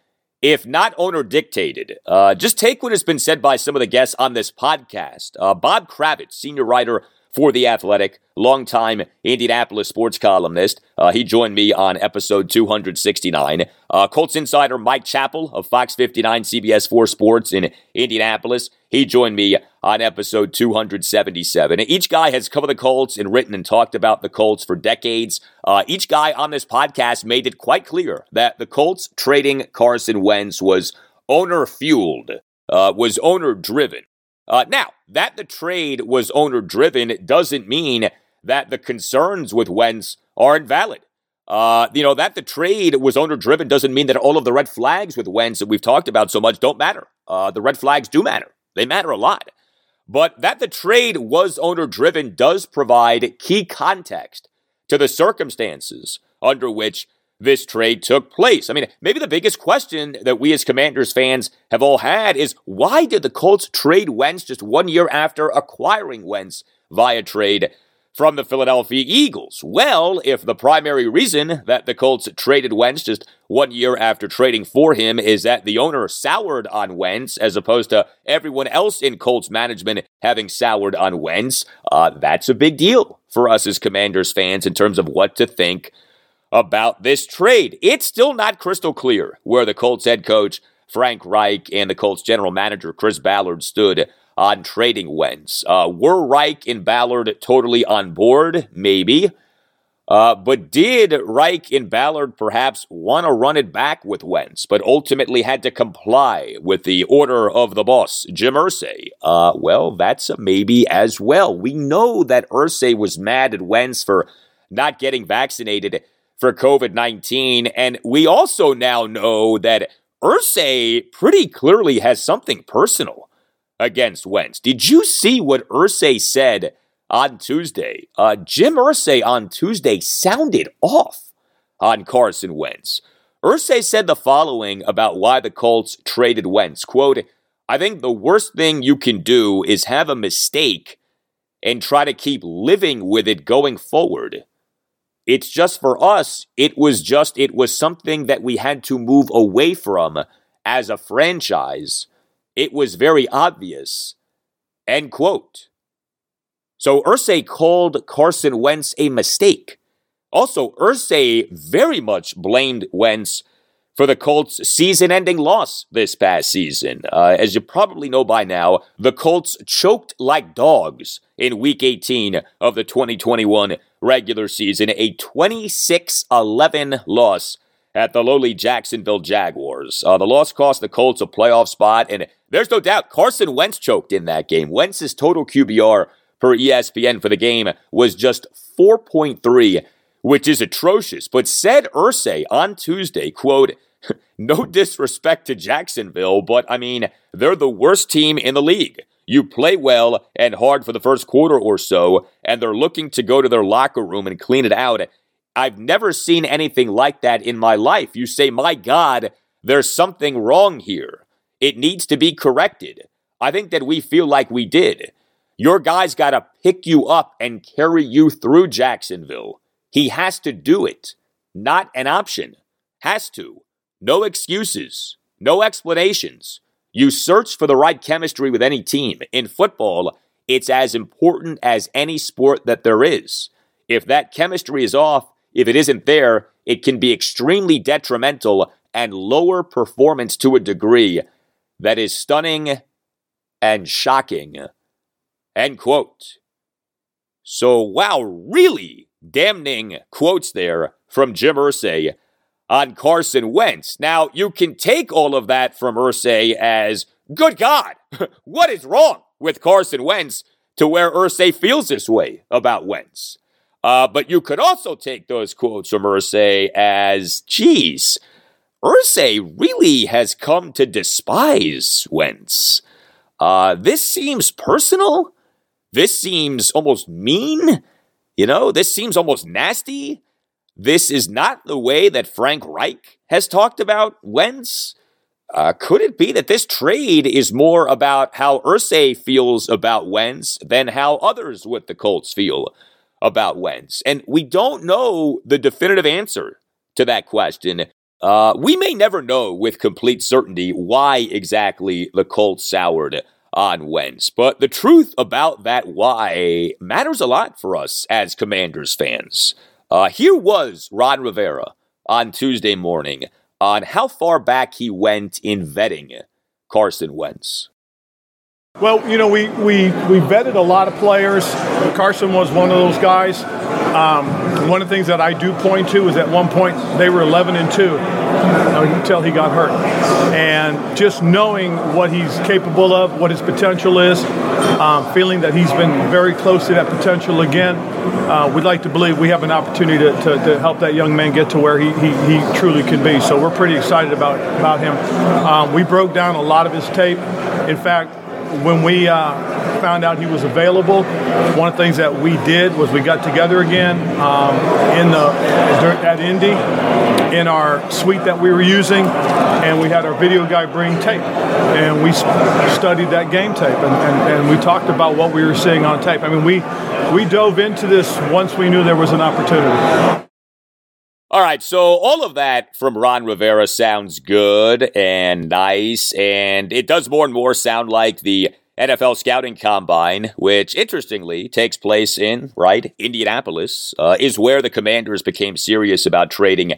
if not owner dictated. Uh, just take what has been said by some of the guests on this podcast. Uh, Bob Kravitz, senior writer for The Athletic, longtime Indianapolis sports columnist. Uh, he joined me on episode 269. Uh, Colts insider Mike Chappell of Fox 59 CBS 4 Sports in Indianapolis. He joined me on episode 277. Each guy has covered the Colts and written and talked about the Colts for decades. Uh, each guy on this podcast made it quite clear that the Colts trading Carson Wentz was owner fueled, uh, was owner driven. Uh, now, that the trade was owner driven doesn't mean that the concerns with Wentz are invalid. Uh, you know, that the trade was owner driven doesn't mean that all of the red flags with Wentz that we've talked about so much don't matter. Uh, the red flags do matter, they matter a lot. But that the trade was owner driven does provide key context to the circumstances under which this trade took place. I mean, maybe the biggest question that we as Commanders fans have all had is why did the Colts trade Wentz just one year after acquiring Wentz via trade from the Philadelphia Eagles? Well, if the primary reason that the Colts traded Wentz just one year after trading for him is that the owner soured on Wentz as opposed to everyone else in Colts management having soured on Wentz, uh, that's a big deal for us as Commanders fans in terms of what to think about this trade. It's still not crystal clear where the Colts head coach Frank Reich and the Colts general manager Chris Ballard stood on trading Wentz. Uh, were Reich and Ballard totally on board? Maybe. Uh, but did Reich and Ballard perhaps want to run it back with Wentz, but ultimately had to comply with the order of the boss, Jim Irsay? Uh, well, that's a maybe as well. We know that Irsay was mad at Wentz for not getting vaccinated for COVID 19. And we also now know that Irsay pretty clearly has something personal against Wentz. Did you see what Irsay said on Tuesday? Uh, Jim Irsay on Tuesday sounded off on Carson Wentz. Irsay said the following about why the Colts traded Wentz. Quote, I think the worst thing you can do is have a mistake and try to keep living with it going forward. It's just for us, it was just, it was something that we had to move away from as a franchise. It was very obvious. End quote. So Irsay called Carson Wentz a mistake. Also, Irsay very much blamed Wentz for the Colts' season ending loss this past season. Uh, as you probably know by now, the Colts choked like dogs in Week 18 of the 2021 regular season, a 26 11 loss at the lowly Jacksonville Jaguars. Uh, the loss cost the Colts a playoff spot, and there's no doubt Carson Wentz choked in that game. Wentz's total QBR per ESPN for the game was just 4.3, which is atrocious. But said Irsay on Tuesday, quote, [laughs] no disrespect to Jacksonville, but I mean, they're the worst team in the league. You play well and hard for the first quarter or so, and they're looking to go to their locker room and clean it out. I've never seen anything like that in my life. You say, my God, there's something wrong here. It needs to be corrected. I think that we feel like we did. Your guy's got to pick you up and carry you through Jacksonville. He has to do it. Not an option. Has to. No excuses. No explanations. You search for the right chemistry with any team. In football, it's as important as any sport that there is. If that chemistry is off, if it isn't there, it can be extremely detrimental and lower performance to a degree that is stunning and shocking. End quote. So, wow, really damning quotes there from Jim Irsay on Carson Wentz. Now, you can take all of that from Irsay as, good God, [laughs] what is wrong with Carson Wentz to where Irsay feels this way about Wentz? Uh, but you could also take those quotes from Irsay as, geez, Irsay really has come to despise Wentz. Uh, this seems personal. This seems almost mean. You know, this seems almost nasty. This is not the way that Frank Reich has talked about Wentz. Uh, could it be that this trade is more about how Irsay feels about Wentz than how others with the Colts feel about Wentz? And we don't know the definitive answer to that question. Uh, we may never know with complete certainty why exactly the Colts soured on Wentz, but the truth about that why matters a lot for us as Commanders fans. Uh, here was Ron Rivera on Tuesday morning on how far back he went in vetting Carson Wentz. Well, you know, we, we, we vetted a lot of players. Carson was one of those guys. Um, one of the things that I do point to is at one point they were 11 and 2 until he got hurt. And just knowing what he's capable of, what his potential is, um, feeling that he's been very close to that potential again, uh, we'd like to believe we have an opportunity to, to, to, help that young man get to where he, he, he, truly can be. So we're pretty excited about, about him. Um, we broke down a lot of his tape. In fact, when we uh, found out he was available, one of the things that we did was we got together again um, in the at Indy in our suite that we were using, and we had our video guy bring tape, and we studied that game tape, and, and, and we talked about what we were seeing on tape. I mean, we we dove into this once we knew there was an opportunity. All right, so all of that from Ron Rivera sounds good and nice, and it does more and more sound like the NFL scouting combine, which interestingly takes place in, right, Indianapolis, uh, is where the commanders became serious about trading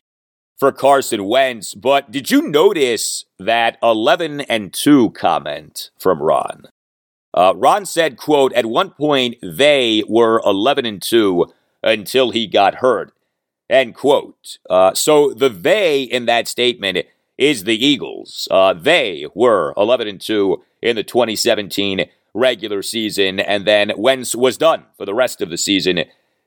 for Carson Wentz. But did you notice that 11 and 2 comment from Ron? Uh, Ron said, quote, at one point they were 11 and 2 until he got hurt. End quote. Uh, so the they in that statement is the Eagles. Uh, they were 11 and 2 in the 2017 regular season, and then Wentz was done for the rest of the season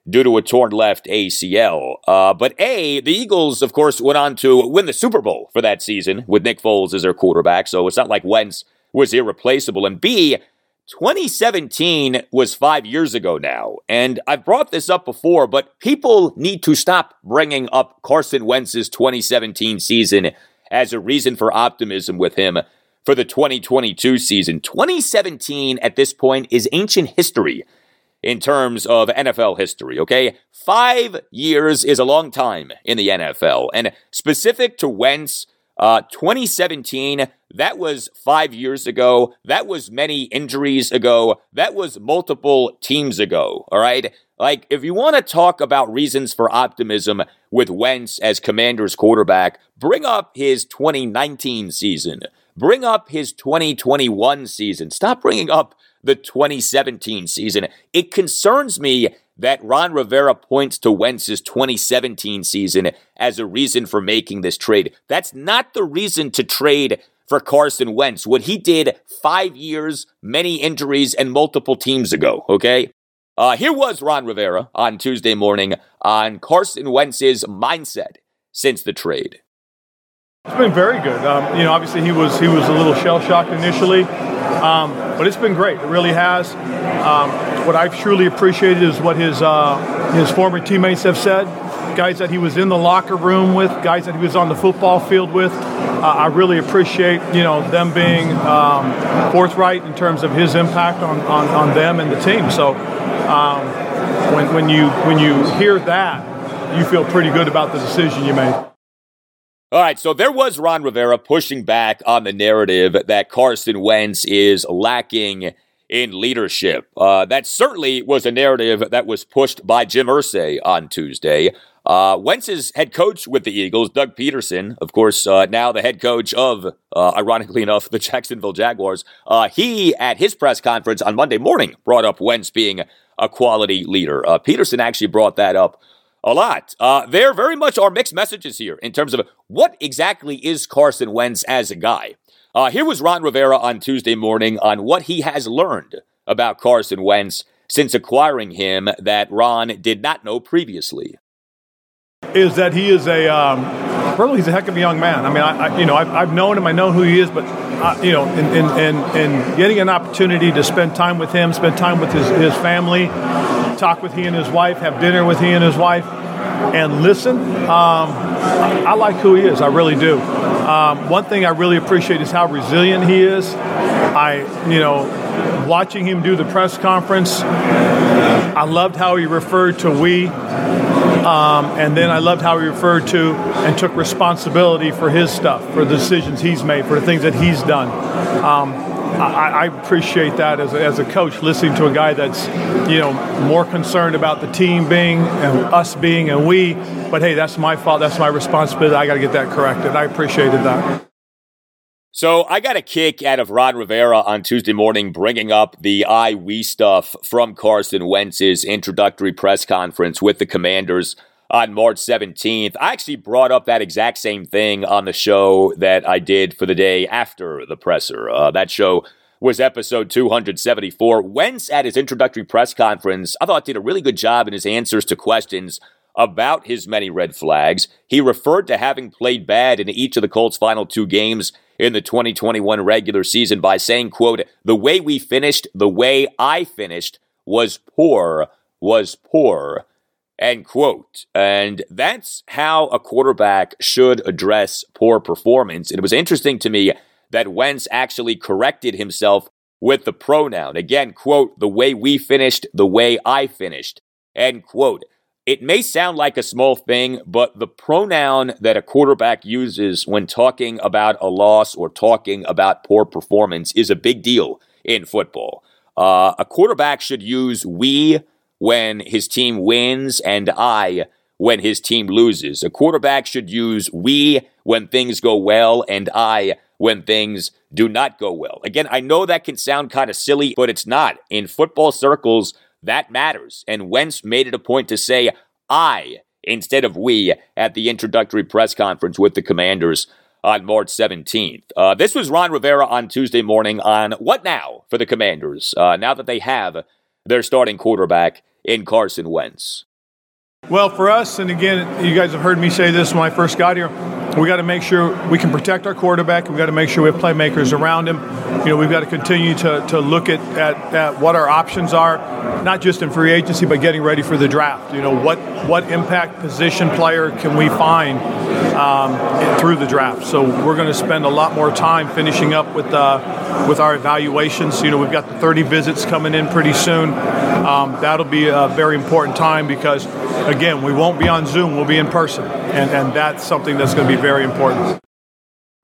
due to a torn left ACL. Uh, but A, the Eagles, of course, went on to win the Super Bowl for that season with Nick Foles as their quarterback, so it's not like Wentz was irreplaceable. And B, 2017 was five years ago now, and I've brought this up before, but people need to stop bringing up Carson Wentz's 2017 season as a reason for optimism with him for the 2022 season. 2017 at this point is ancient history in terms of NFL history, okay? Five years is a long time in the NFL, and specific to Wentz, uh, 2017, that was five years ago. That was many injuries ago. That was multiple teams ago. All right. Like, if you want to talk about reasons for optimism with Wentz as Commanders quarterback, bring up his 2019 season. Bring up his 2021 season. Stop bringing up the 2017 season. It concerns me that Ron Rivera points to Wentz's 2017 season as a reason for making this trade. That's not the reason to trade for Carson Wentz. What he did five years, many injuries, and multiple teams ago, okay? Uh, here was Ron Rivera on Tuesday morning on Carson Wentz's mindset since the trade. It's been very good. Um, you know, obviously he was he was a little shell shocked initially, um, but it's been great. It really has. Um, what I've truly appreciated is what his uh, his former teammates have said, guys that he was in the locker room with, guys that he was on the football field with. Uh, I really appreciate you know them being um, forthright in terms of his impact on, on, on them and the team. So um, when when you when you hear that, you feel pretty good about the decision you made. All right, so there was Ron Rivera pushing back on the narrative that Carson Wentz is lacking in leadership. Uh, that certainly was a narrative that was pushed by Jim Irsay on Tuesday. Uh, Wentz's head coach with the Eagles, Doug Pederson, of course, uh, now the head coach of, uh, ironically enough, the [laughs] Jacksonville Jaguars, uh, he, at his press conference on Monday morning, brought up Wentz being a quality leader. Uh, Pederson actually brought that up a lot. Uh, there very much are mixed messages here in terms of what exactly is Carson Wentz as a guy. Uh, here was Ron Rivera on Tuesday morning on what he has learned about Carson Wentz since acquiring him that Ron did not know previously. Is that he is a, um, really, he's a heck of a young man. I mean, I, I you know, I've, I've, known him, I know who he is, but, uh, you know, in, in, in, in, getting an opportunity to spend time with him, spend time with his, his family, talk with he and his wife, have dinner with he and his wife, and listen. Um, I like who he is. I really do. Um, one thing I really appreciate is how resilient he is. I, you know, watching him do the press conference, I loved how he referred to we. Um, and then I loved how he referred to and took responsibility for his stuff, for the decisions he's made, for the things that he's done. Um, I, I, appreciate that as a, as a coach, listening to a guy that's, you know, more concerned about the team being and us being and we. But hey, that's my fault. That's my responsibility. I got to get that corrected. I appreciated that. So I got a kick out of Ron Rivera on Tuesday morning bringing up the I we stuff from Carson Wentz's introductory press conference with the Commanders on March 17th. I actually brought up that exact same thing on the show that I did for the day after the presser. Uh, that show was episode 274. Wentz, at his introductory press conference, I thought did a really good job in his answers to questions about his many red flags. He referred to having played bad in each of the Colts' final two games in the 2021 regular season by saying, quote, the way we finished, the way I finished was poor, was poor. End quote. And that's how a quarterback should address poor performance. It was interesting to me that Wentz actually corrected himself with the pronoun. Again, quote, the way we finished, the way I finished. End quote. It may sound like a small thing, but the pronoun that a quarterback uses when talking about a loss or talking about poor performance is a big deal in football. Uh, a quarterback should use we when his team wins and I when his team loses. A quarterback should use we when things go well and I when things do not go well. Again, I know that can sound kind of silly, but it's not. In football circles, that matters. And Wentz made it a point to say I instead of we at the introductory press conference with the commanders on March 17th. Uh, this was Ron Rivera on Tuesday morning on What Now for the Commanders, uh, now that they have their starting quarterback in Carson Wentz? Well, for us, and again, you guys have heard me say this when I first got here, we got to make sure we can protect our quarterback. We've got to make sure we have playmakers around him. You know, we've got to continue to, to look at, at, at what our options are, not just in free agency, but getting ready for the draft. You know, what, what impact position player can we find um, through the draft? So we're going to spend a lot more time finishing up with, uh, with our evaluations. You know, we've got the 30 visits coming in pretty soon. Um, that'll be a very important time because, again, we won't be on Zoom, we'll be in person. And, and that's something that's going to be very important.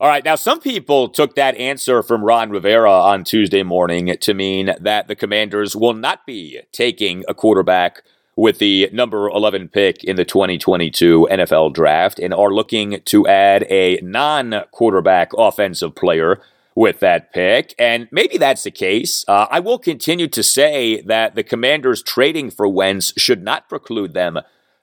All right, now some people took that answer from Ron Rivera on Tuesday morning to mean that the Commanders will not be taking a quarterback with the number 11 pick in the 2022 NFL draft and are looking to add a non quarterback offensive player with that pick. And maybe that's the case. Uh, I will continue to say that the commanders trading for Wentz should not preclude them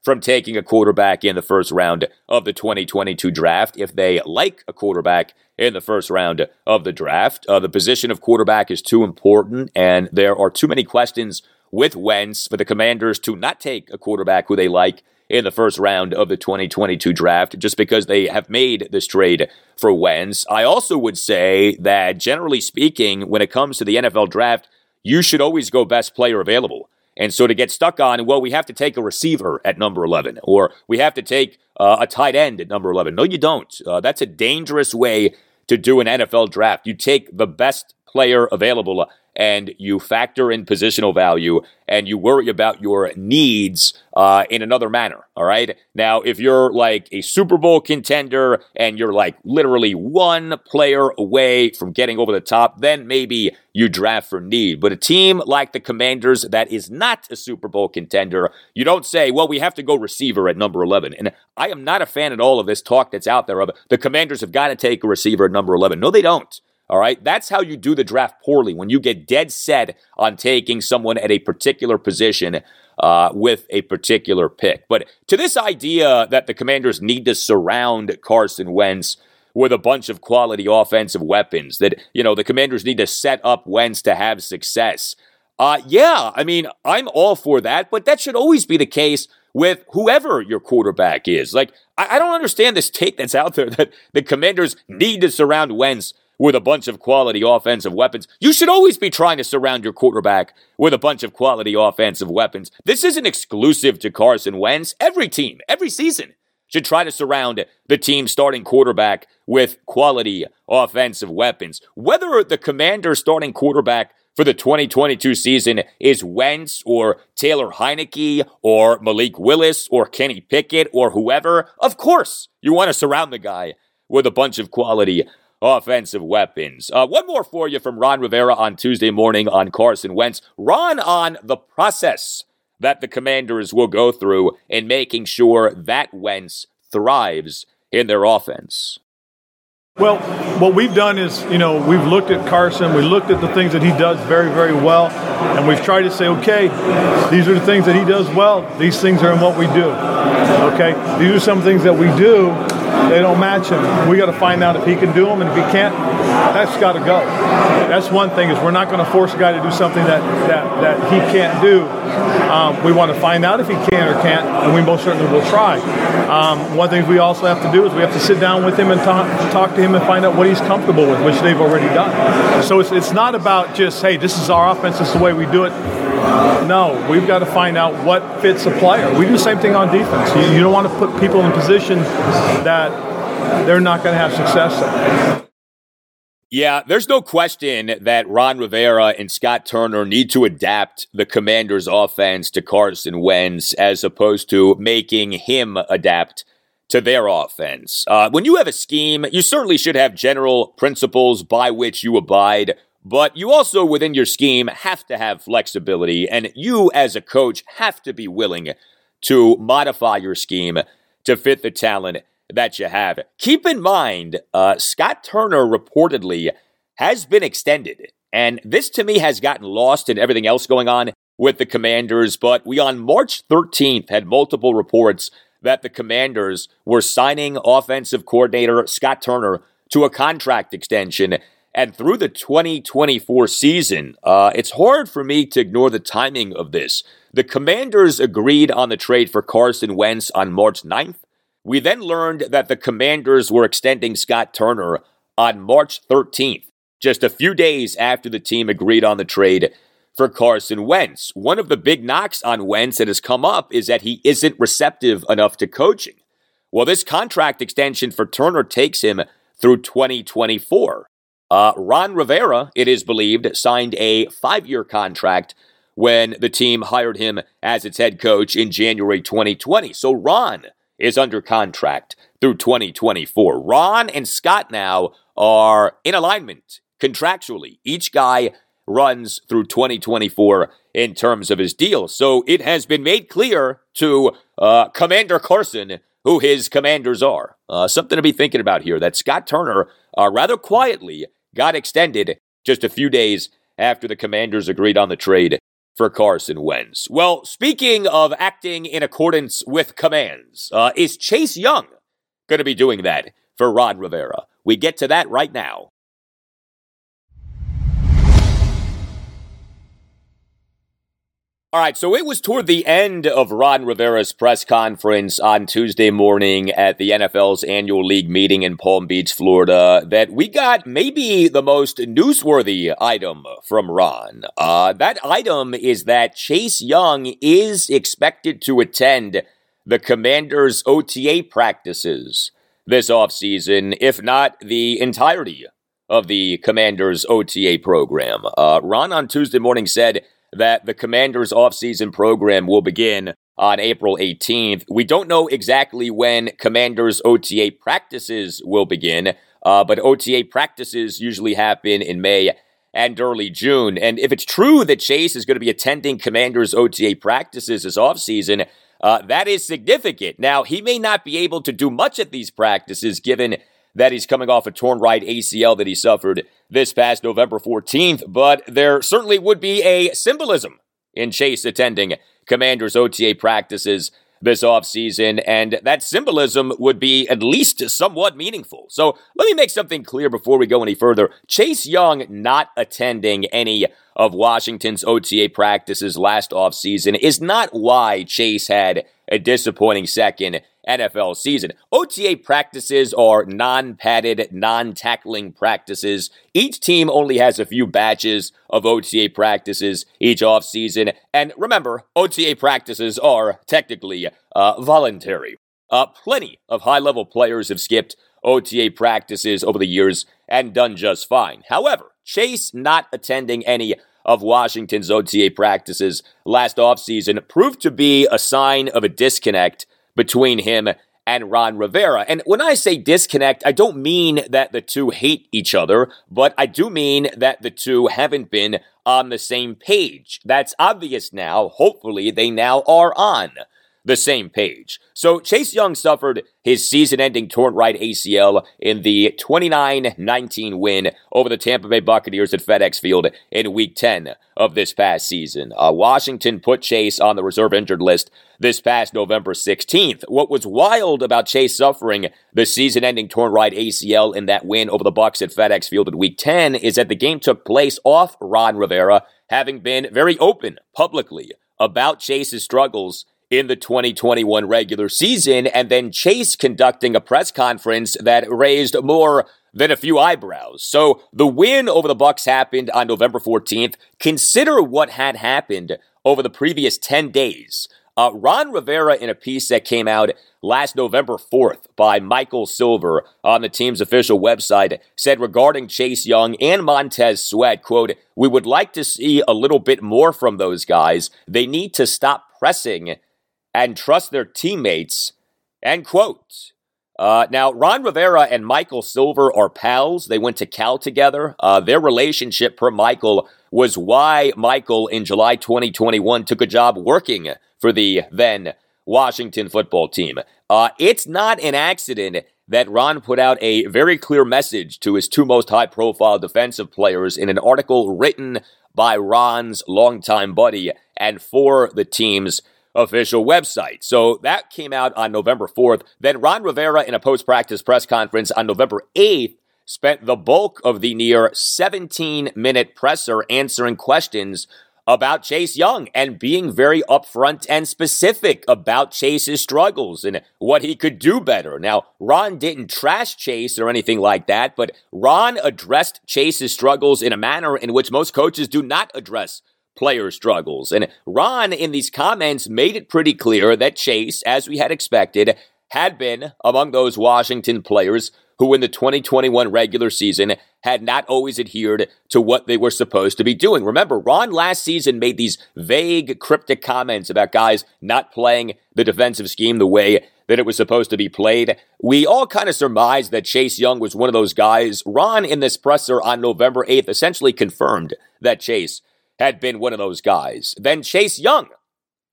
from taking a quarterback in the first round of the 2022 draft if they like a quarterback in the first round of the draft. Uh, the position of quarterback is too important, and there are too many questions with Wentz for the commanders to not take a quarterback who they like in the first round of the 2022 draft just because they have made this trade for Wentz. I also would say that generally speaking, when it comes to the NFL draft, you should always go best player available. And so to get stuck on, well, we have to take a receiver at number 11, or we have to take uh, a tight end at number 11. No, you don't. Uh, that's a dangerous way to do an NFL draft. You take the best player available and you factor in positional value and you worry about your needs uh, in another manner. All right. Now, if you're like a Super Bowl contender and you're like literally one player away from getting over the top, then maybe you draft for need. But a team like the Commanders that is not a Super Bowl contender, you don't say, well, we have to go receiver at number 11. And I am not a fan at all of this talk that's out there of the Commanders have got to take a receiver at number 11. No, they don't. All right. That's how you do the draft poorly when you get dead set on taking someone at a particular position uh, with a particular pick. But to this idea that the commanders need to surround Carson Wentz with a bunch of quality offensive weapons, that, you know, the commanders need to set up Wentz to have success. Uh, yeah, I mean, I'm all for that, but that should always be the case with whoever your quarterback is. Like, I, I don't understand this take that's out there [laughs] that the commanders need to surround Wentz with a bunch of quality offensive weapons. You should always be trying to surround your quarterback with a bunch of quality offensive weapons. This isn't exclusive to Carson Wentz. Every team, every season, should try to surround the team starting quarterback with quality offensive weapons. Whether the commander starting quarterback for the 2022 season is Wentz or Taylor Heinicke or Malik Willis or Kenny Pickett or whoever, of course you want to surround the guy with a bunch of quality offensive weapons. Uh, one more for you from Ron Rivera on Tuesday morning on Carson Wentz. Ron on the process that the commanders will go through in making sure that Wentz thrives in their offense. Well, what we've done is, you know, we've looked at Carson, we looked at the things that he does very, very well, and we've tried to say, okay, these are the things that he does well. These things are in what we do. Okay, these are some things that we do they don't match him. We got to find out if he can do them, and if he can't, that's got to go. That's one thing is we're not going to force a guy to do something that that, that he can't do. Um, we want to find out if he can or can't, and we most certainly will try. Um, one thing we also have to do is we have to sit down with him and talk, talk to him and find out what he's comfortable with, which they've already done. So it's, it's not about just, hey, this is our offense, this is the way we do it. No, we've got to find out what fits a player. We do the same thing on defense. You, you don't want to put people in positions that they're not going to have success in. Yeah, there's no question that Ron Rivera and Scott Turner need to adapt the Commanders' offense to Carson Wentz as opposed to making him adapt to their offense. Uh, when you have a scheme, you certainly should have general principles by which you abide, but you also, within your scheme, have to have flexibility, and you, as a coach, have to be willing to modify your scheme to fit the talent that you have. Keep in mind, uh, Scott Turner reportedly has been extended. And this to me has gotten lost in everything else going on with the Commanders. But we on March 13th had multiple reports that the Commanders were signing offensive coordinator Scott Turner to a contract extension. And through the 2024 season, uh, it's hard for me to ignore the timing of this. The Commanders agreed on the trade for Carson Wentz on March 9th. We then learned that the commanders were extending Scott Turner on March 13th, just a few days after the team agreed on the trade for Carson Wentz. One of the big knocks on Wentz that has come up is that he isn't receptive enough to coaching. Well, this contract extension for Turner takes him through 2024. Uh, Ron Rivera, it is believed, signed a five year contract when the team hired him as its head coach in January 2020. So Ron is under contract through 2024. Ron and Scott now are in alignment contractually. Each guy runs through 2024 in terms of his deal. So it has been made clear to uh, Commander Carson who his commanders are. Uh, something to be thinking about here that Scott Turner uh, rather quietly got extended just a few days after the Commanders agreed on the trade for Carson Wentz. Well, speaking of acting in accordance with commands, uh, is Chase Young going to be doing that for Ron Rivera? We get to that right now. All right, so it was toward the end of Ron Rivera's press conference on Tuesday morning at the NFL's annual league meeting in Palm Beach, Florida, that we got maybe the most newsworthy item from Ron. Uh, that item is that Chase Young is expected to attend the Commanders' OTA practices this offseason, if not the entirety of the Commanders' OTA program. Uh, Ron on Tuesday morning said, that the Commanders' offseason program will begin on April 18th. We don't know exactly when Commanders' OTA practices will begin, uh, but OTA practices usually happen in May and early June. And if it's true that Chase is going to be attending Commanders' OTA practices this offseason, uh, that is significant. Now, he may not be able to do much at these practices given that he's coming off a torn right ACL that he suffered this past November 14th, but there certainly would be a symbolism in Chase attending Commanders OTA practices this offseason, and that symbolism would be at least somewhat meaningful. So let me make something clear before we go any further. Chase Young not attending any of Washington's OTA practices last offseason is not why Chase had a disappointing second NFL season. OTA practices are non padded, non tackling practices. Each team only has a few batches of OTA practices each offseason. And remember, OTA practices are technically uh, voluntary. Uh, plenty of high level players have skipped OTA practices over the years and done just fine. However, Chase not attending any of Washington's OTA practices last offseason proved to be a sign of a disconnect between him and Ron Rivera. And when I say disconnect, I don't mean that the two hate each other, but I do mean that the two haven't been on the same page. That's obvious now. Hopefully, they now are on the same page. So Chase Young suffered his season ending torn right ACL in the 29 19 win over the Tampa Bay Buccaneers at FedEx Field in week 10 of this past season. Uh, Washington put Chase on the reserve injured list this past November 16th. What was wild about Chase suffering the season ending torn right ACL in that win over the Bucs at FedEx Field in week 10 is that the game took place off Ron Rivera having been very open publicly about Chase's struggles in the 2021 regular season, and then Chase conducting a press conference that raised more than a few eyebrows. So the win over the Bucs happened on November 14th. Consider what had happened over the previous 10 days. Uh, Ron Rivera, in a piece that came out last November 4th by Michael Silver on the team's official website, said regarding Chase Young and Montez Sweat, quote, We would like to see a little bit more from those guys. They need to stop pressing and trust their teammates. End quote. Uh, now, Ron Rivera and Michael Silver are pals. They went to Cal together. Uh, their relationship, per Michael, was why Michael in July 2021 took a job working for the then Washington football team. Uh, it's not an accident that Ron put out a very clear message to his two most high profile defensive players in an article written by Ron's longtime buddy and for the team's official website. So that came out on November 4th. Then Ron Rivera, in a post practice press conference on November 8th, spent the bulk of the near 17 minute presser answering questions about Chase Young and being very upfront and specific about Chase's struggles and what he could do better. Now, Ron didn't trash Chase or anything like that, but Ron addressed Chase's struggles in a manner in which most coaches do not address player struggles. And Ron, in these comments, made it pretty clear that Chase, as we had expected, had been among those Washington players who in the 2021 regular season had not always adhered to what they were supposed to be doing. Remember, Ron last season made these vague, cryptic comments about guys not playing the defensive scheme the way that it was supposed to be played. We all kind of surmised that Chase Young was one of those guys. Ron, in this presser on November 8th, essentially confirmed that Chase had been one of those guys. Then Chase Young,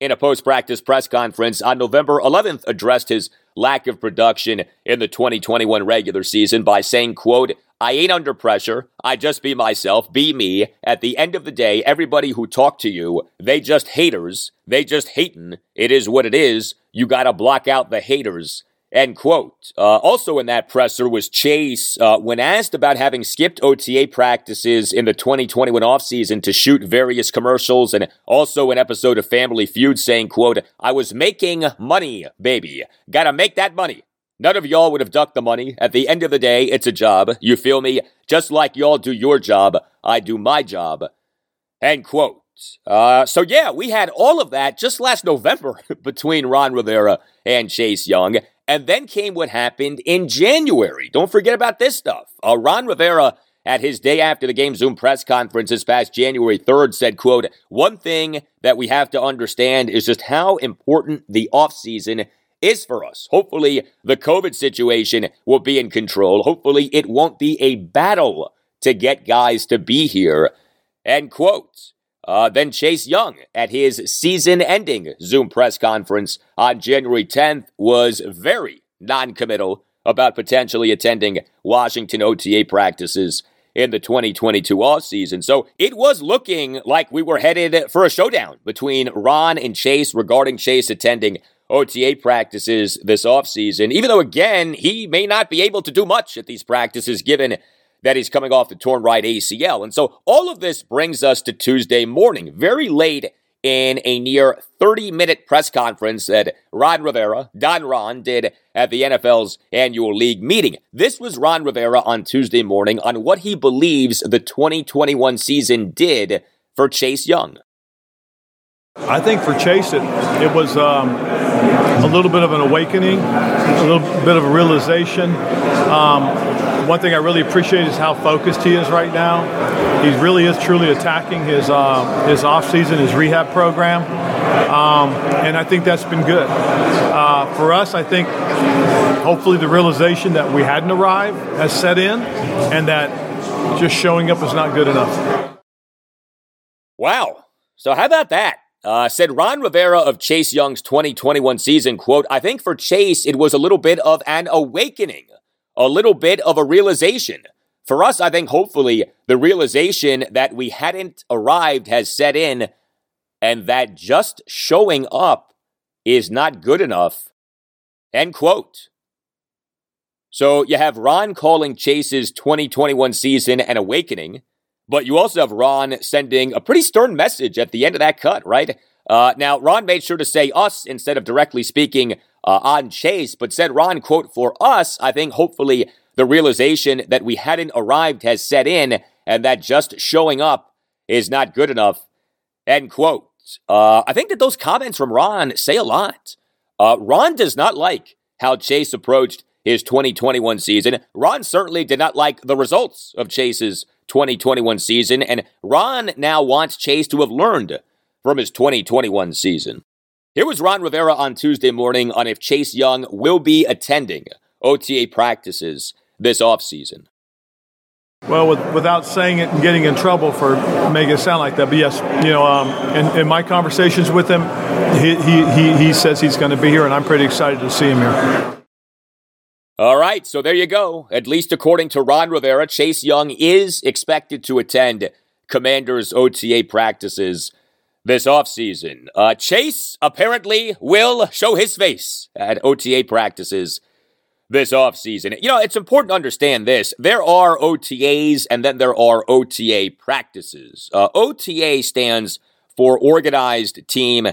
in a post practice press conference on November 11th, addressed his lack of production in the 2021 regular season by saying, quote, I ain't under pressure. I just be myself, be me. At the end of the day, everybody who talk to you, they just haters. They just hatin'. It is what it is. You gotta block out the haters. End quote. Uh, also in that presser was Chase. Uh, when asked about having skipped OTA practices in the 2021 offseason to shoot various commercials and also an episode of Family Feud saying, quote, I was making money, baby. Gotta make that money. None of y'all would have ducked the money. At the end of the day, it's a job. You feel me? Just like y'all do your job, I do my job. End quote. Uh, so yeah, we had all of that just last November [laughs] between Ron Rivera and Chase Young. And then came what happened in January. Don't forget about this stuff. Uh, Ron Rivera at his day after the game Zoom press conference this past January 3rd said, quote, one thing that we have to understand is just how important the offseason is for us. Hopefully, the COVID situation will be in control. Hopefully, it won't be a battle to get guys to be here. End quote. Uh, then Chase Young at his season ending Zoom press conference on January 10th was very non committal about potentially attending Washington OTA practices in the 2022 offseason. So it was looking like we were headed for a showdown between Ron and Chase regarding Chase attending OTA practices this offseason, even though, again, he may not be able to do much at these practices given that he's coming off the torn right ACL. And so all of this brings us to Tuesday morning, very late in a near 30 minute press conference that Ron Rivera, Don Ron, did at the NFL's annual league meeting. This was Ron Rivera on Tuesday morning on what he believes the 2021 season did for Chase Young. I think for Chase, it, it was um, a little bit of an awakening, a little bit of a realization. Um, one thing I really appreciate is how focused he is right now. He really is truly attacking his uh, his off season, his rehab program, um, and I think that's been good uh, for us. I think hopefully the realization that we hadn't arrived has set in, and that just showing up is not good enough. Wow. So how about that? Uh, said Ron Rivera of Chase Young's 2021 season, quote, I think for Chase, it was a little bit of an awakening a little bit of a realization. For us, I think hopefully the realization that we hadn't arrived has set in and that just showing up is not good enough. End quote. So you have Ron calling Chase's 2021 season an awakening, but you also have Ron sending a pretty stern message at the end of that cut, right? Uh, now, Ron made sure to say us instead of directly speaking uh, on Chase, but said Ron, quote, for us, I think hopefully the realization that we hadn't arrived has set in and that just showing up is not good enough, end quote. Uh, I think that those comments from Ron say a lot. Uh, Ron does not like how Chase approached his 2021 season. Ron certainly did not like the results of Chase's 2021 season, and Ron now wants Chase to have learned from his 2021 season. Here was Ron Rivera on Tuesday morning on if Chase Young will be attending OTA practices this offseason. Well, with, without saying it and getting in trouble for making it sound like that, but yes, you know, um, in, in, my conversations with him, he, he, he, he says he's going to be here, and I'm pretty excited to see him here. All right, so there you go. At least according to Ron Rivera, Chase Young is expected to attend Commanders OTA practices this offseason. Uh, Chase apparently will show his face at OTA practices this offseason. You know, it's important to understand this. There are OTAs and then there are OTA practices. Uh, OTA stands for Organized Team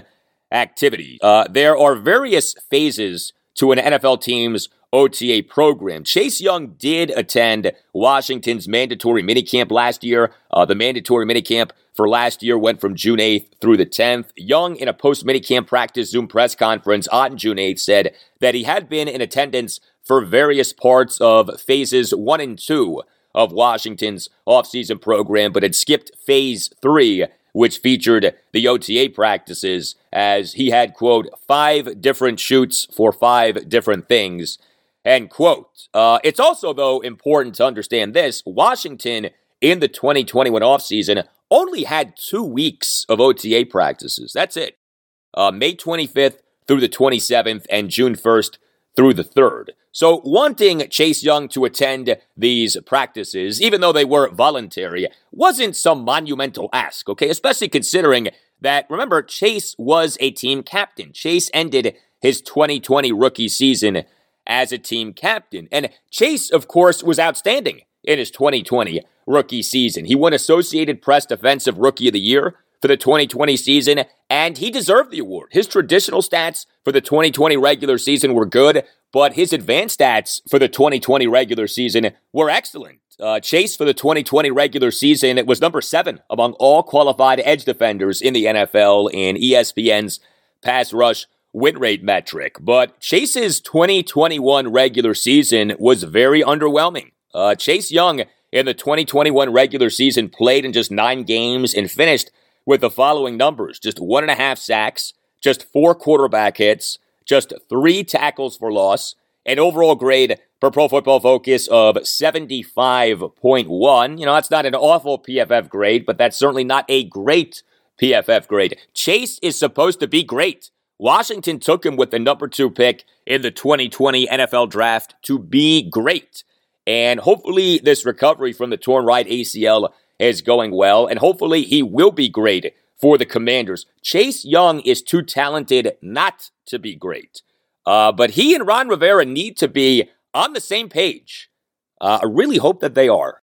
Activity. Uh, there are various phases to an NFL team's OTA program. Chase Young did attend Washington's mandatory minicamp last year. Uh, the mandatory minicamp for last year went from June 8th through the 10th. Young, in a post minicamp practice Zoom press conference on June 8th, said that he had been in attendance for various parts of phases one and two of Washington's offseason program, but had skipped phase three which featured the OTA practices as he had, quote, five different shoots for five different things. End quote. Uh, it's also, though, important to understand this Washington in the 2021 offseason only had two weeks of OTA practices. That's it. Uh, May 25th through the 27th and June 1st through the third. So, wanting Chase Young to attend these practices, even though they were voluntary, wasn't some monumental ask, okay? Especially considering that, remember, Chase was a team captain. Chase ended his 2020 rookie season as a team captain. And Chase, of course, was outstanding in his 2020 rookie season. He won Associated Press Defensive Rookie of the Year for the 2020 season, and he deserved the award. His traditional stats for the 2020 regular season were good, but his advanced stats for the 2020 regular season were excellent. Uh, Chase for the 2020 regular season it was number seven among all qualified edge defenders in the NFL in ESPN's pass rush win rate metric. But Chase's 2021 regular season was very underwhelming. Uh, Chase Young in the 2021 regular season played in just nine games and finished with the following numbers just one and a half sacks, just four quarterback hits, just three tackles for loss, an overall grade per Pro Football Focus of 75.1. You know, that's not an awful PFF grade, but that's certainly not a great PFF grade. Chase is supposed to be great. Washington took him with the number two pick in the 2020 NFL draft to be great. And hopefully, this recovery from the torn right ACL is going well, and hopefully, he will be great for the Commanders. Chase Young is too talented not to be great. Uh, but he and Ron Rivera need to be on the same page. Uh, I really hope that they are.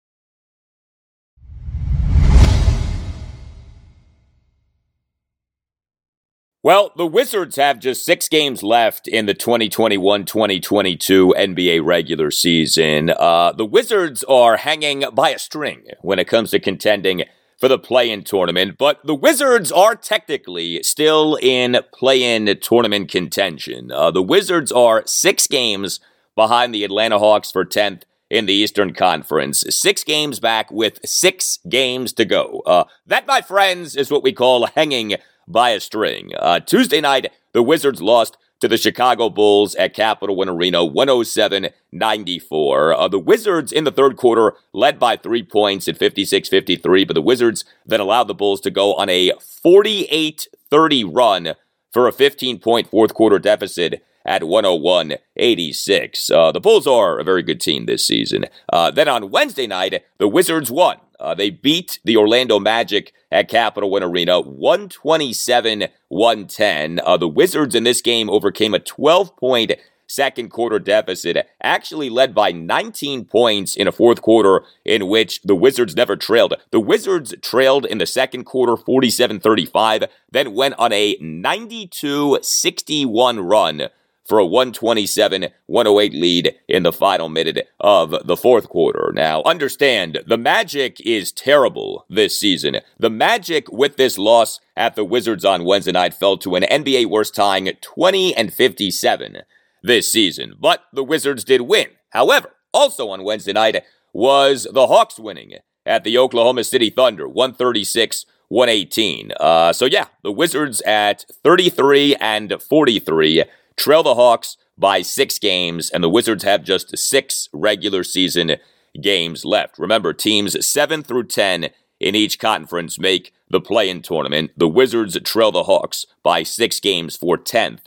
Well, the Wizards have just six games left in the 2021 2022 NBA regular season. Uh, the Wizards are hanging by a string when it comes to contending for the play in tournament, but the Wizards are technically still in play in tournament contention. Uh, the Wizards are six games behind the Atlanta Hawks for 10th in the Eastern Conference. Six games back with six games to go. Uh, that, my friends, is what we call hanging by a string. Uh, Tuesday night, the Wizards lost to the Chicago Bulls at Capital One Arena 107 94. Uh, the Wizards in the third quarter led by three points at 56 53, but the Wizards then allowed the Bulls to go on a 48 30 run for a 15 point fourth quarter deficit at 101 86. Uh, the Bulls are a very good team this season. Uh, then on Wednesday night, the Wizards won. Uh, they beat the Orlando Magic at Capital One Arena 127 110. Uh, the Wizards in this game overcame a 12 point second quarter deficit, actually led by 19 points in a fourth quarter in which the Wizards never trailed. The Wizards trailed in the second quarter 47 35, then went on a 92 61 run for a 127 108 lead in the final minute of the fourth quarter. Now, understand, the Magic is terrible this season. The Magic, with this loss at the Wizards on Wednesday night, fell to an NBA worst tying 20 and 57 this season. But the Wizards did win. However, also on Wednesday night was the Hawks winning at the Oklahoma City Thunder, 136 118. Uh, so yeah, the Wizards at 33 and 43 trail the Hawks by six games, and the Wizards have just six regular season games left. Remember, teams 7 through 10 in each conference make the play in tournament. The Wizards trail the Hawks by six games for 10th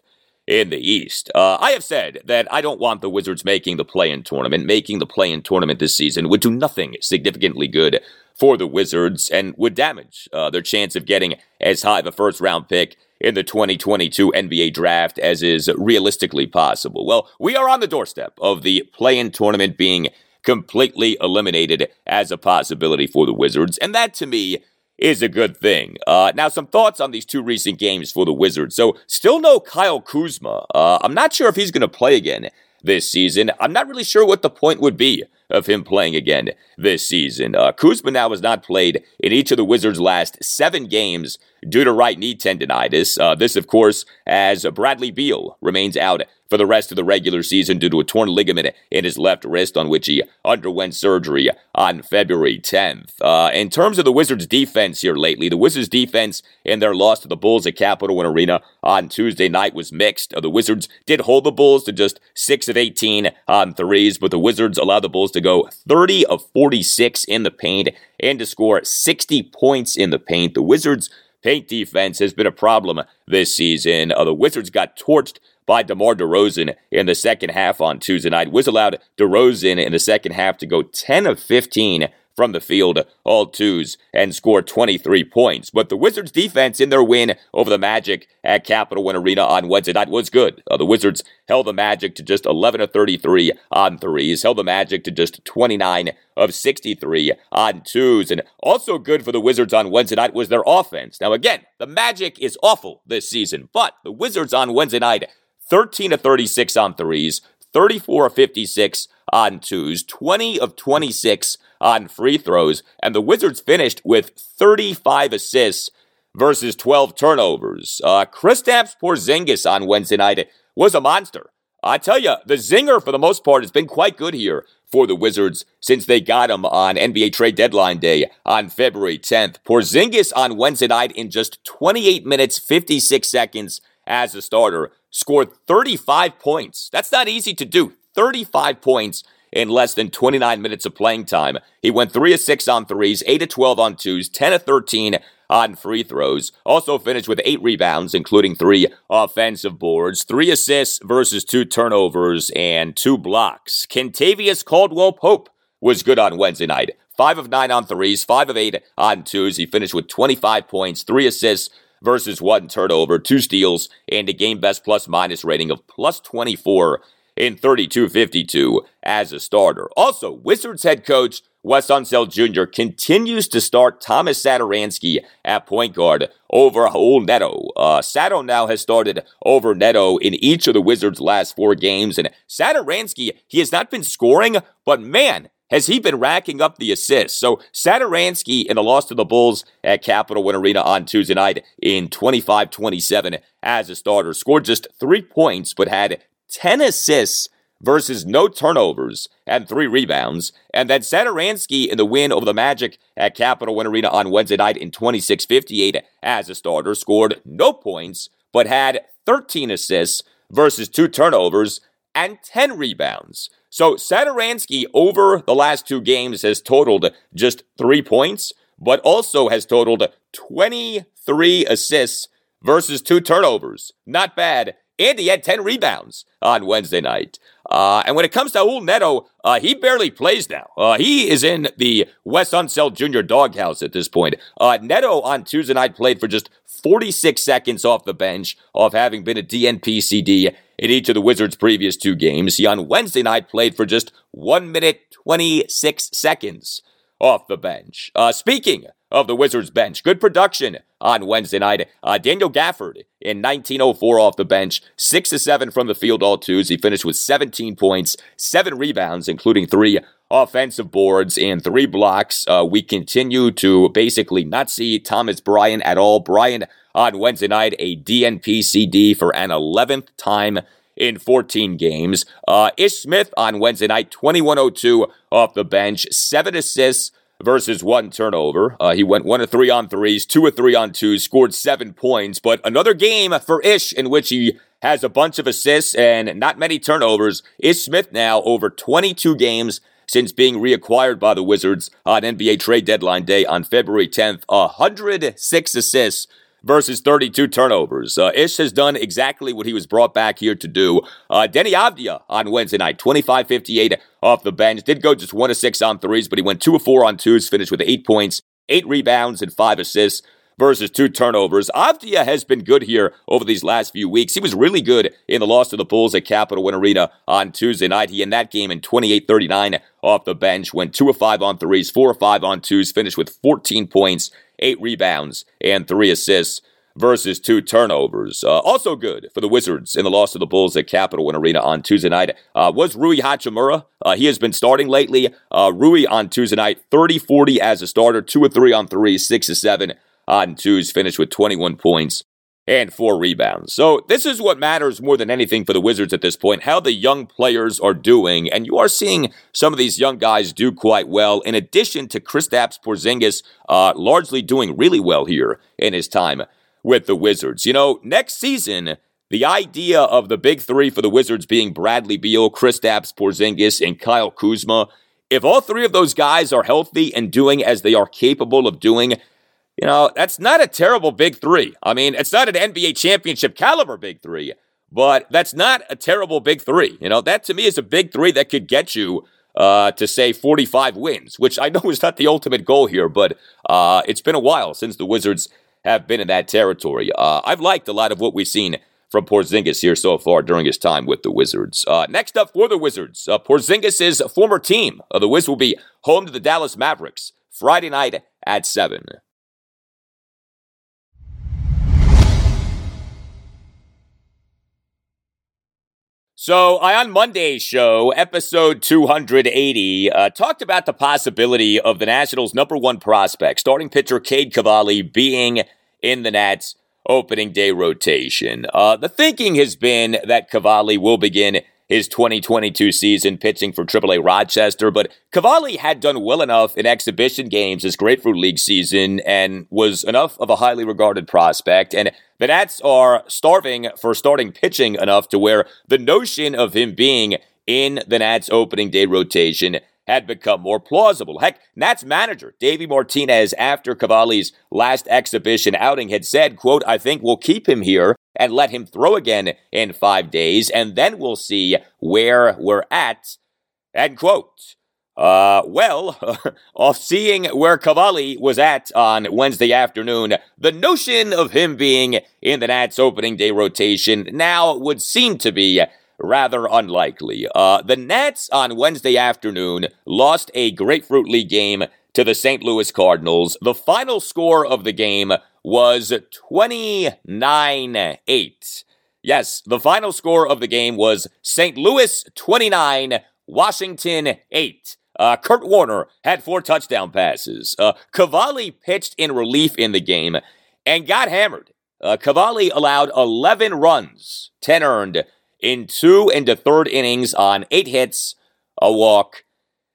in the East. Uh, I have said that I don't want the Wizards making the play in tournament. Making the play in tournament this season would do nothing significantly good for the Wizards and would damage uh, their chance of getting as high of a first round pick in the 2022 NBA draft as is realistically possible. Well, we are on the doorstep of the play in tournament being completely eliminated as a possibility for the Wizards, and that to me is a good thing. Uh, now, some thoughts on these two recent games for the Wizards. So, still no Kyle Kuzma. Uh, I'm not sure if he's going to play again this season. I'm not really sure what the point would be of him playing again this season. Uh, Kuzma now has not played in each of the Wizards' last seven games due to right knee tendonitis. Uh, this, of course, as Bradley Beal remains out for the rest of the regular season due to a torn ligament in his left wrist on which he underwent surgery on February 10th. Uh, in terms of the Wizards' defense here lately, the Wizards' defense in their loss to the Bulls at Capital One Arena on Tuesday night was mixed. Uh, the Wizards did hold the Bulls to just 6 of 18 on threes, but the Wizards allowed the Bulls to go 30 of 46 in the paint and to score 60 points in the paint. The Wizards' paint defense has been a problem this season. Uh, the Wizards got torched by DeMar DeRozan in the second half on Tuesday night. Was allowed DeRozan in the second half to go 10 of 15 from the field, all twos, and scored 23 points. But the Wizards' defense in their win over the Magic at Capital One Arena on Wednesday night was good. Uh, the Wizards held the Magic to just 11 of 33 on threes, held the Magic to just 29 of 63 on twos. And also good for the Wizards on Wednesday night was their offense. Now, again, the Magic is awful this season, but the Wizards on Wednesday night, 13 of 36 on threes, 34 of 56 on twos, 20 of 26 on free throws, and the Wizards finished with 35 assists versus 12 turnovers. Uh, Kristaps Porzingis on Wednesday night was a monster. I tell you, the zinger for the most part has been quite good here for the Wizards since they got him on NBA trade deadline day on February 10th. Porzingis on Wednesday night in just 28 minutes 56 seconds as a starter scored 35 points. That's not easy to do. 35 points in less than 29 minutes of playing time. He went 3 of 6 on threes, 8 of 12 on twos, 10 of 13 on free throws. Also finished with 8 rebounds, including 3 offensive boards, 3 assists versus 2 turnovers, and 2 blocks. Kentavious Caldwell Pope was good on Wednesday night. 5 of 9 on threes, 5 of 8 on twos. He finished with 25 points, 3 assists versus 1 turnover, 2 steals, and a game best plus minus rating of plus 24 in 32-52 as a starter. Also, Wizards head coach Wes Unseld Jr. continues to start Thomas Satoransky at point guard over Raul Neto. Uh, Sato now has started over Neto in each of the Wizards' last four games, and Satoransky, he has not been scoring, but man, has he been racking up the assists. So Satoransky in the loss to the Bulls at Capital One Arena on Tuesday night in 25-27 as a starter scored just three points, but had 10 assists versus no turnovers and three rebounds. And then Satoransky in the win over the Magic at Capital One Arena on Wednesday night in 26-58 as a starter scored no points, but had 13 assists versus two turnovers and 10 rebounds. So Satoransky over the last two games has totaled just three points, but also has totaled 23 assists versus two turnovers. Not bad and he had 10 rebounds on Wednesday night. Uh, and when it comes to Raul Neto, uh, he barely plays now. Uh, he is in the Wes Unseld Jr. doghouse at this point. Uh, Neto on Tuesday night played for just 46 seconds off the bench, off having been a DNP CD in each of the Wizards' previous two games. He on Wednesday night played for just 1 minute 26 seconds off the bench. Uh, speaking of the Wizards bench. Good production on Wednesday night. Uh, Daniel Gafford in 1904 off the bench, 6 to 7 from the field all twos. He finished with 17 points, 7 rebounds, including 3 offensive boards and 3 blocks. Uh, we continue to basically not see Thomas Bryant at all. Bryant on Wednesday night, a DNP CD for an 11th time in 14 games. Uh, Ish Smith on Wednesday night, 2102 off the bench, 7 assists versus one turnover. Uh, he went one of three on threes, two of three on twos, scored seven points. But another game for Ish in which he has a bunch of assists and not many turnovers. Ish Smith now over 22 games since being reacquired by the Wizards on NBA trade deadline day on February 10th. 106 assists versus 32 turnovers. Uh, Ish has done exactly what he was brought back here to do. Uh, Deni Avdija on Wednesday night, 25 58 off the bench. Did go just 1 of 6 on threes, but he went 2 of 4 on twos, finished with 8 points, 8 rebounds, and 5 assists versus two turnovers. Avdija has been good here over these last few weeks. He was really good in the loss to the Bulls at Capital One Arena on Tuesday night. He in that game in 28-39 off the bench, went 2 of 5 on threes, 4 of 5 on twos, finished with 14 points, eight rebounds, and three assists versus two turnovers. Uh, also good for the Wizards in the loss to the Bulls at Capital One Arena on Tuesday night uh, was Rui Hachimura. Uh, he has been starting lately. Uh, Rui on Tuesday night, 30-40 as a starter, 2 of 3 on 3, 6 of 7 on 2s, finished with 21 points and four rebounds. So this is what matters more than anything for the Wizards at this point, how the young players are doing. And you are seeing some of these young guys do quite well, in addition to Kristaps Porzingis uh, largely doing really well here in his time with the Wizards. You know, next season, the idea of the big three for the Wizards being Bradley Beal, Kristaps Porzingis, and Kyle Kuzma, if all three of those guys are healthy and doing as they are capable of doing, you know, that's not a terrible big three. I mean, it's not an NBA championship caliber big three, but that's not a terrible big three. You know, that to me is a big three that could get you uh, to say 45 wins, which I [laughs] know is not the ultimate goal here, but uh, it's been a while since the Wizards have been in that territory. Uh, I've liked a lot of what we've seen from Porzingis here so far during his time with the Wizards. Uh, next up for the Wizards, uh, Porzingis' former team. Uh, the Wiz will be home to the Dallas Mavericks Friday night at 7. So, I on Monday's show, episode 280, uh, talked about the possibility of the Nationals' number one prospect, starting pitcher Cade Cavalli, being in the Nats opening day rotation. Uh, the thinking has been that Cavalli will begin his 2022 season pitching for AAA Rochester, but Cavalli had done well enough in exhibition games this Grapefruit League season and was enough of a highly regarded prospect. And the Nats are starving for starting pitching enough to where the notion of him being in the Nats opening day rotation had become more plausible. Heck, Nats manager Davey Martinez, after Cavalli's last exhibition outing, had said, quote, I think we'll keep him here and let him throw again in five days, and then we'll see where we're at, end quote. Uh, well, [laughs] off seeing where Cavalli was at on Wednesday afternoon, the notion of him being in the Nats opening day rotation now would seem to be rather unlikely. Uh, the Nats on Wednesday afternoon lost a Grapefruit League game to the St. Louis Cardinals. The final score of the game was 29 8. Yes, the final score of the game was St. Louis 29, Washington 8. Uh, Kurt Warner had four touchdown passes. Uh, Cavalli pitched in relief in the game and got hammered. Uh, Cavalli allowed 11 runs, 10 earned, in two and third innings on eight hits, a walk,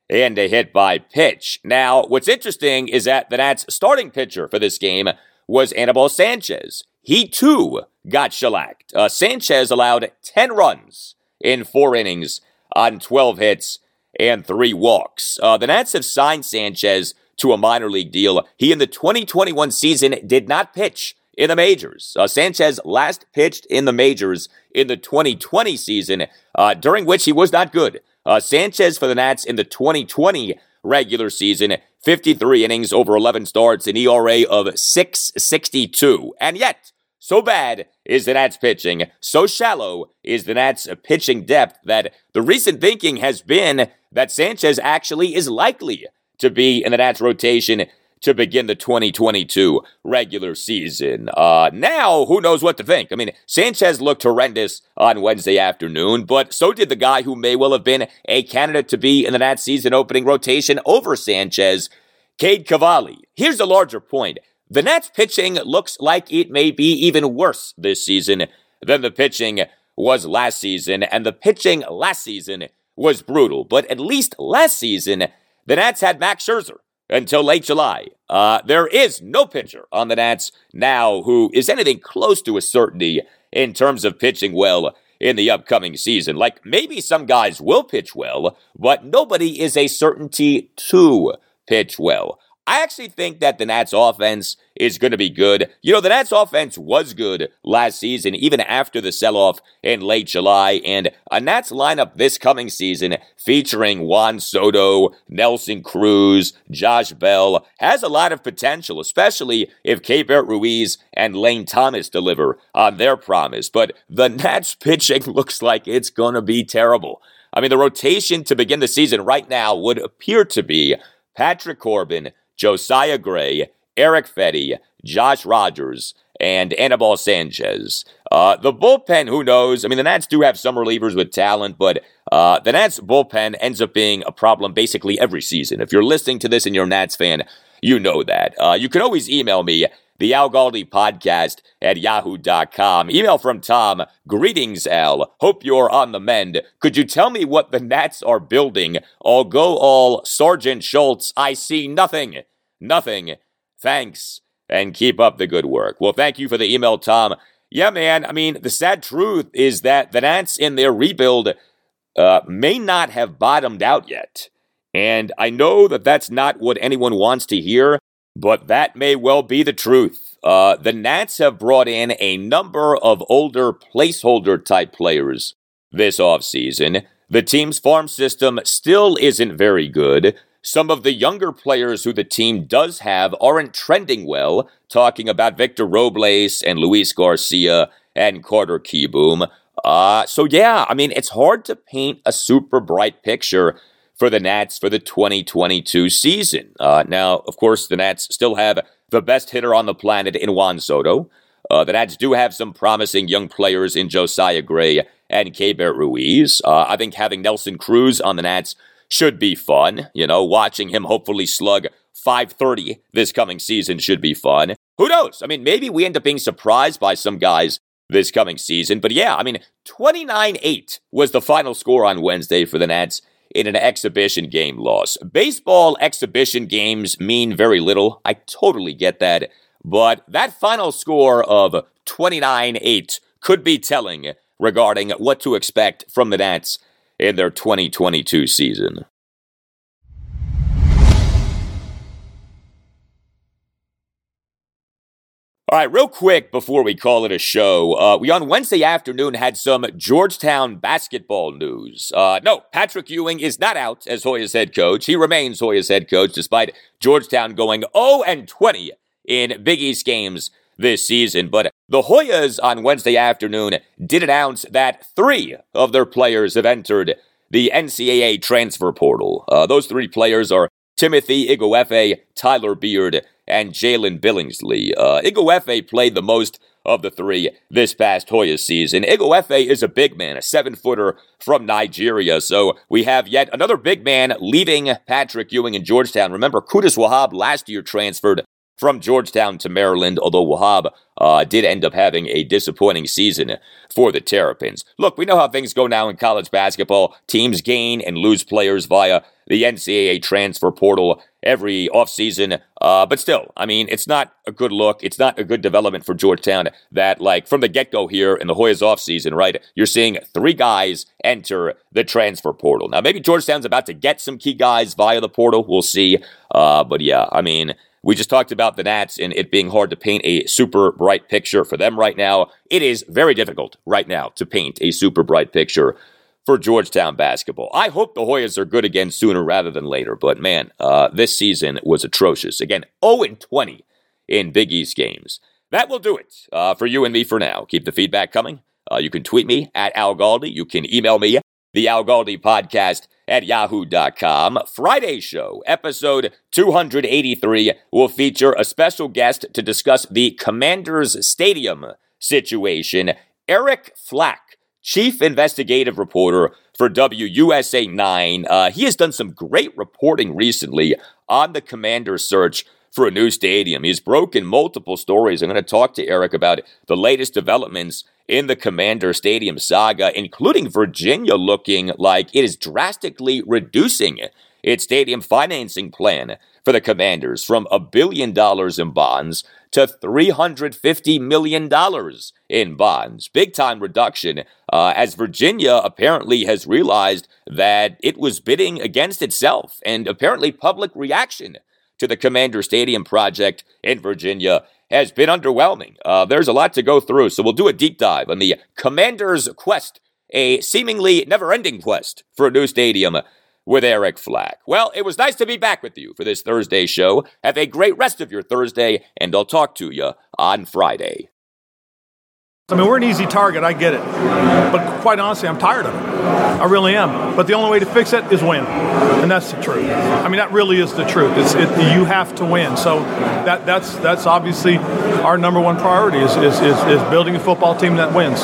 and a hit by pitch. Now, what's interesting is that the Nats' starting pitcher for this game was Anibal Sanchez. He too got shellacked. Uh, Sanchez allowed 10 runs in four innings on 12 hits and three walks. Uh, the Nats have signed Sanchez to a minor league deal. He in the 2021 season did not pitch in the majors. Uh, Sanchez last pitched in the majors in the 2020 season, uh, during which he was not good. Uh, Sanchez for the Nats in the 2020 regular season, 53 innings over 11 starts, an ERA of 662. And yet, so bad is the Nats pitching, so shallow is the Nats pitching depth that the recent thinking has been that Sanchez actually is likely to be in the Nats rotation to begin the 2022 regular season. Uh, now, who knows what to think? I mean, Sanchez looked horrendous on Wednesday afternoon, but so did the guy who may well have been a candidate to be in the Nats season opening rotation over Sanchez, Cade Cavalli. Here's a larger point. The Nats pitching looks like it may be even worse this season than the pitching was last season, and the pitching last season was brutal. But at least last season, the Nats had Max Scherzer until late July. Uh, there is no pitcher on the Nats now who is anything close to a certainty in terms of pitching well in the upcoming season. Like maybe some guys will pitch well, but nobody is a certainty to pitch well. I actually think that the Nats offense is going to be good. You know, the Nats offense was good last season, even after the sell off in late July. And a Nats lineup this coming season featuring Juan Soto, Nelson Cruz, Josh Bell has a lot of potential, especially if Keibert Ruiz and Lane Thomas deliver on their promise. But the [laughs] Nats pitching [laughs] looks like it's going to be terrible. I mean, the rotation to begin the season right now would appear to be Patrick Corbin. Josiah Gray, Eric Fedde, Josh Rogers, and Anibal Sanchez. Uh, the bullpen, who knows? I mean, the Nats do have some relievers with talent, but uh, the Nats bullpen ends up being a problem basically every season. If you're listening to this and you're a Nats fan, you know that. Uh, you can always email me, the Al Galdi podcast at yahoo.com. Email from Tom. Greetings, Al. Hope you're on the mend. Could you tell me what the Nats are building? I'll go all Sergeant Schultz. I see nothing. Nothing. Thanks. And keep up the good work. Well, thank you for the email, Tom. Yeah, man. I mean, the sad truth is that the Nats in their rebuild uh, may not have bottomed out yet. And I know that that's not what anyone wants to hear, but that may well be the truth. Uh, the Nats have brought in a number of older placeholder type players this offseason. The team's farm system still isn't very good. Some of the younger players who the team does have aren't trending well, talking about Victor Robles and Luis Garcia and Carter Kieboom. Uh, so, yeah, I mean, it's hard to paint a super bright picture for the Nats for the 2022 season. Uh, now, of course, the Nats still have the best hitter on the planet in Juan Soto. Uh, the Nats do have some promising young players in Josiah Gray and Keibert Ruiz. Uh, I think having Nelson Cruz on the Nats should be fun. You know, watching him hopefully slug 530 this coming season should be fun. Who knows? I mean, maybe we end up being surprised by some guys this coming season. But yeah, I mean, 29 8 was the final score on Wednesday for the Nats in an exhibition game loss. Baseball exhibition games mean very little. I totally get that. But that final score of 29 8 could be telling regarding what to expect from the Nats in their 2022 season. All right, real quick before we call it a show, uh, we on Wednesday afternoon had some Georgetown basketball news. Uh, no, Patrick Ewing is not out as Hoyas head coach. He remains Hoyas head coach despite Georgetown going 0 and 20 in Big East games this season. But the Hoyas on Wednesday afternoon did announce that three of their players have entered the NCAA transfer portal. Uh, those three players are Timothy Ighoefe, Tyler Beard, and Jalen Billingsley. Uh, Ighoefe played the most of the three this past Hoya season. Ighoefe is a big man, a seven footer from Nigeria. So we have yet another big man leaving Patrick Ewing in Georgetown. Remember, Qudus Wahab last year transferred from Georgetown to Maryland, although Wahab uh, did end up having a disappointing season for the Terrapins. Look, we know how things go now in college basketball. Teams gain and lose players via the NCAA transfer portal every offseason. Uh, but still, I mean, it's not a good look. It's not a good development for Georgetown that, like, from the get go here in the Hoyas offseason, right? You're seeing three guys enter the transfer portal. Now, maybe Georgetown's about to get some key guys via the portal. We'll see. Uh, but yeah, I mean, we just talked about the Nats and it being hard to paint a super bright picture for them right now. It is very difficult right now to paint a super bright picture for Georgetown basketball. I hope the Hoyas are good again sooner rather than later, but man, uh, this season was atrocious. Again, 0 20 in Big East games. That will do it uh, for you and me for now. Keep the feedback coming. Uh, you can tweet me at Al Galdi. You can email me, the Al Galdi podcast at yahoo.com. Friday show, episode 283, will feature a special guest to discuss the Commanders Stadium situation. Eric Flack, chief investigative reporter for WUSA 9. Uh, he has done some great reporting recently on the Commanders search for a new stadium. He's broken multiple stories. I'm going to talk to Eric about the latest developments in the Commander Stadium saga, including Virginia looking like it is drastically reducing its stadium financing plan for the Commanders from a billion dollars in bonds to $350 million in bonds. Big time reduction, uh, as Virginia apparently has realized that it was bidding against itself, and apparently public reaction to the Commander Stadium project in Virginia has been underwhelming. Uh, there's a lot to go through, so we'll do a deep dive on the Commander's quest, a seemingly never ending quest for a new stadium with Eric Flack. Well, it was nice to be back with you for this Thursday show. Have a great rest of your Thursday, and I'll talk to you on Friday. I mean, we're an easy target. I get it. But quite honestly, I'm tired of it. I really am. But the only way to fix it is win. And that's the truth. I mean, that really is the truth. It's, it, you have to win. So that, that's, that's obviously our number one priority is, is, is, is building a football team that wins.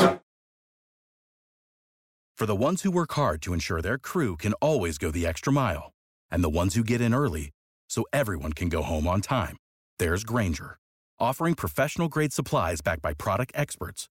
For the ones who work hard to ensure their crew can always go the extra mile, and the ones who get in early so everyone can go home on time, there's Grainger offering professional grade supplies backed by product experts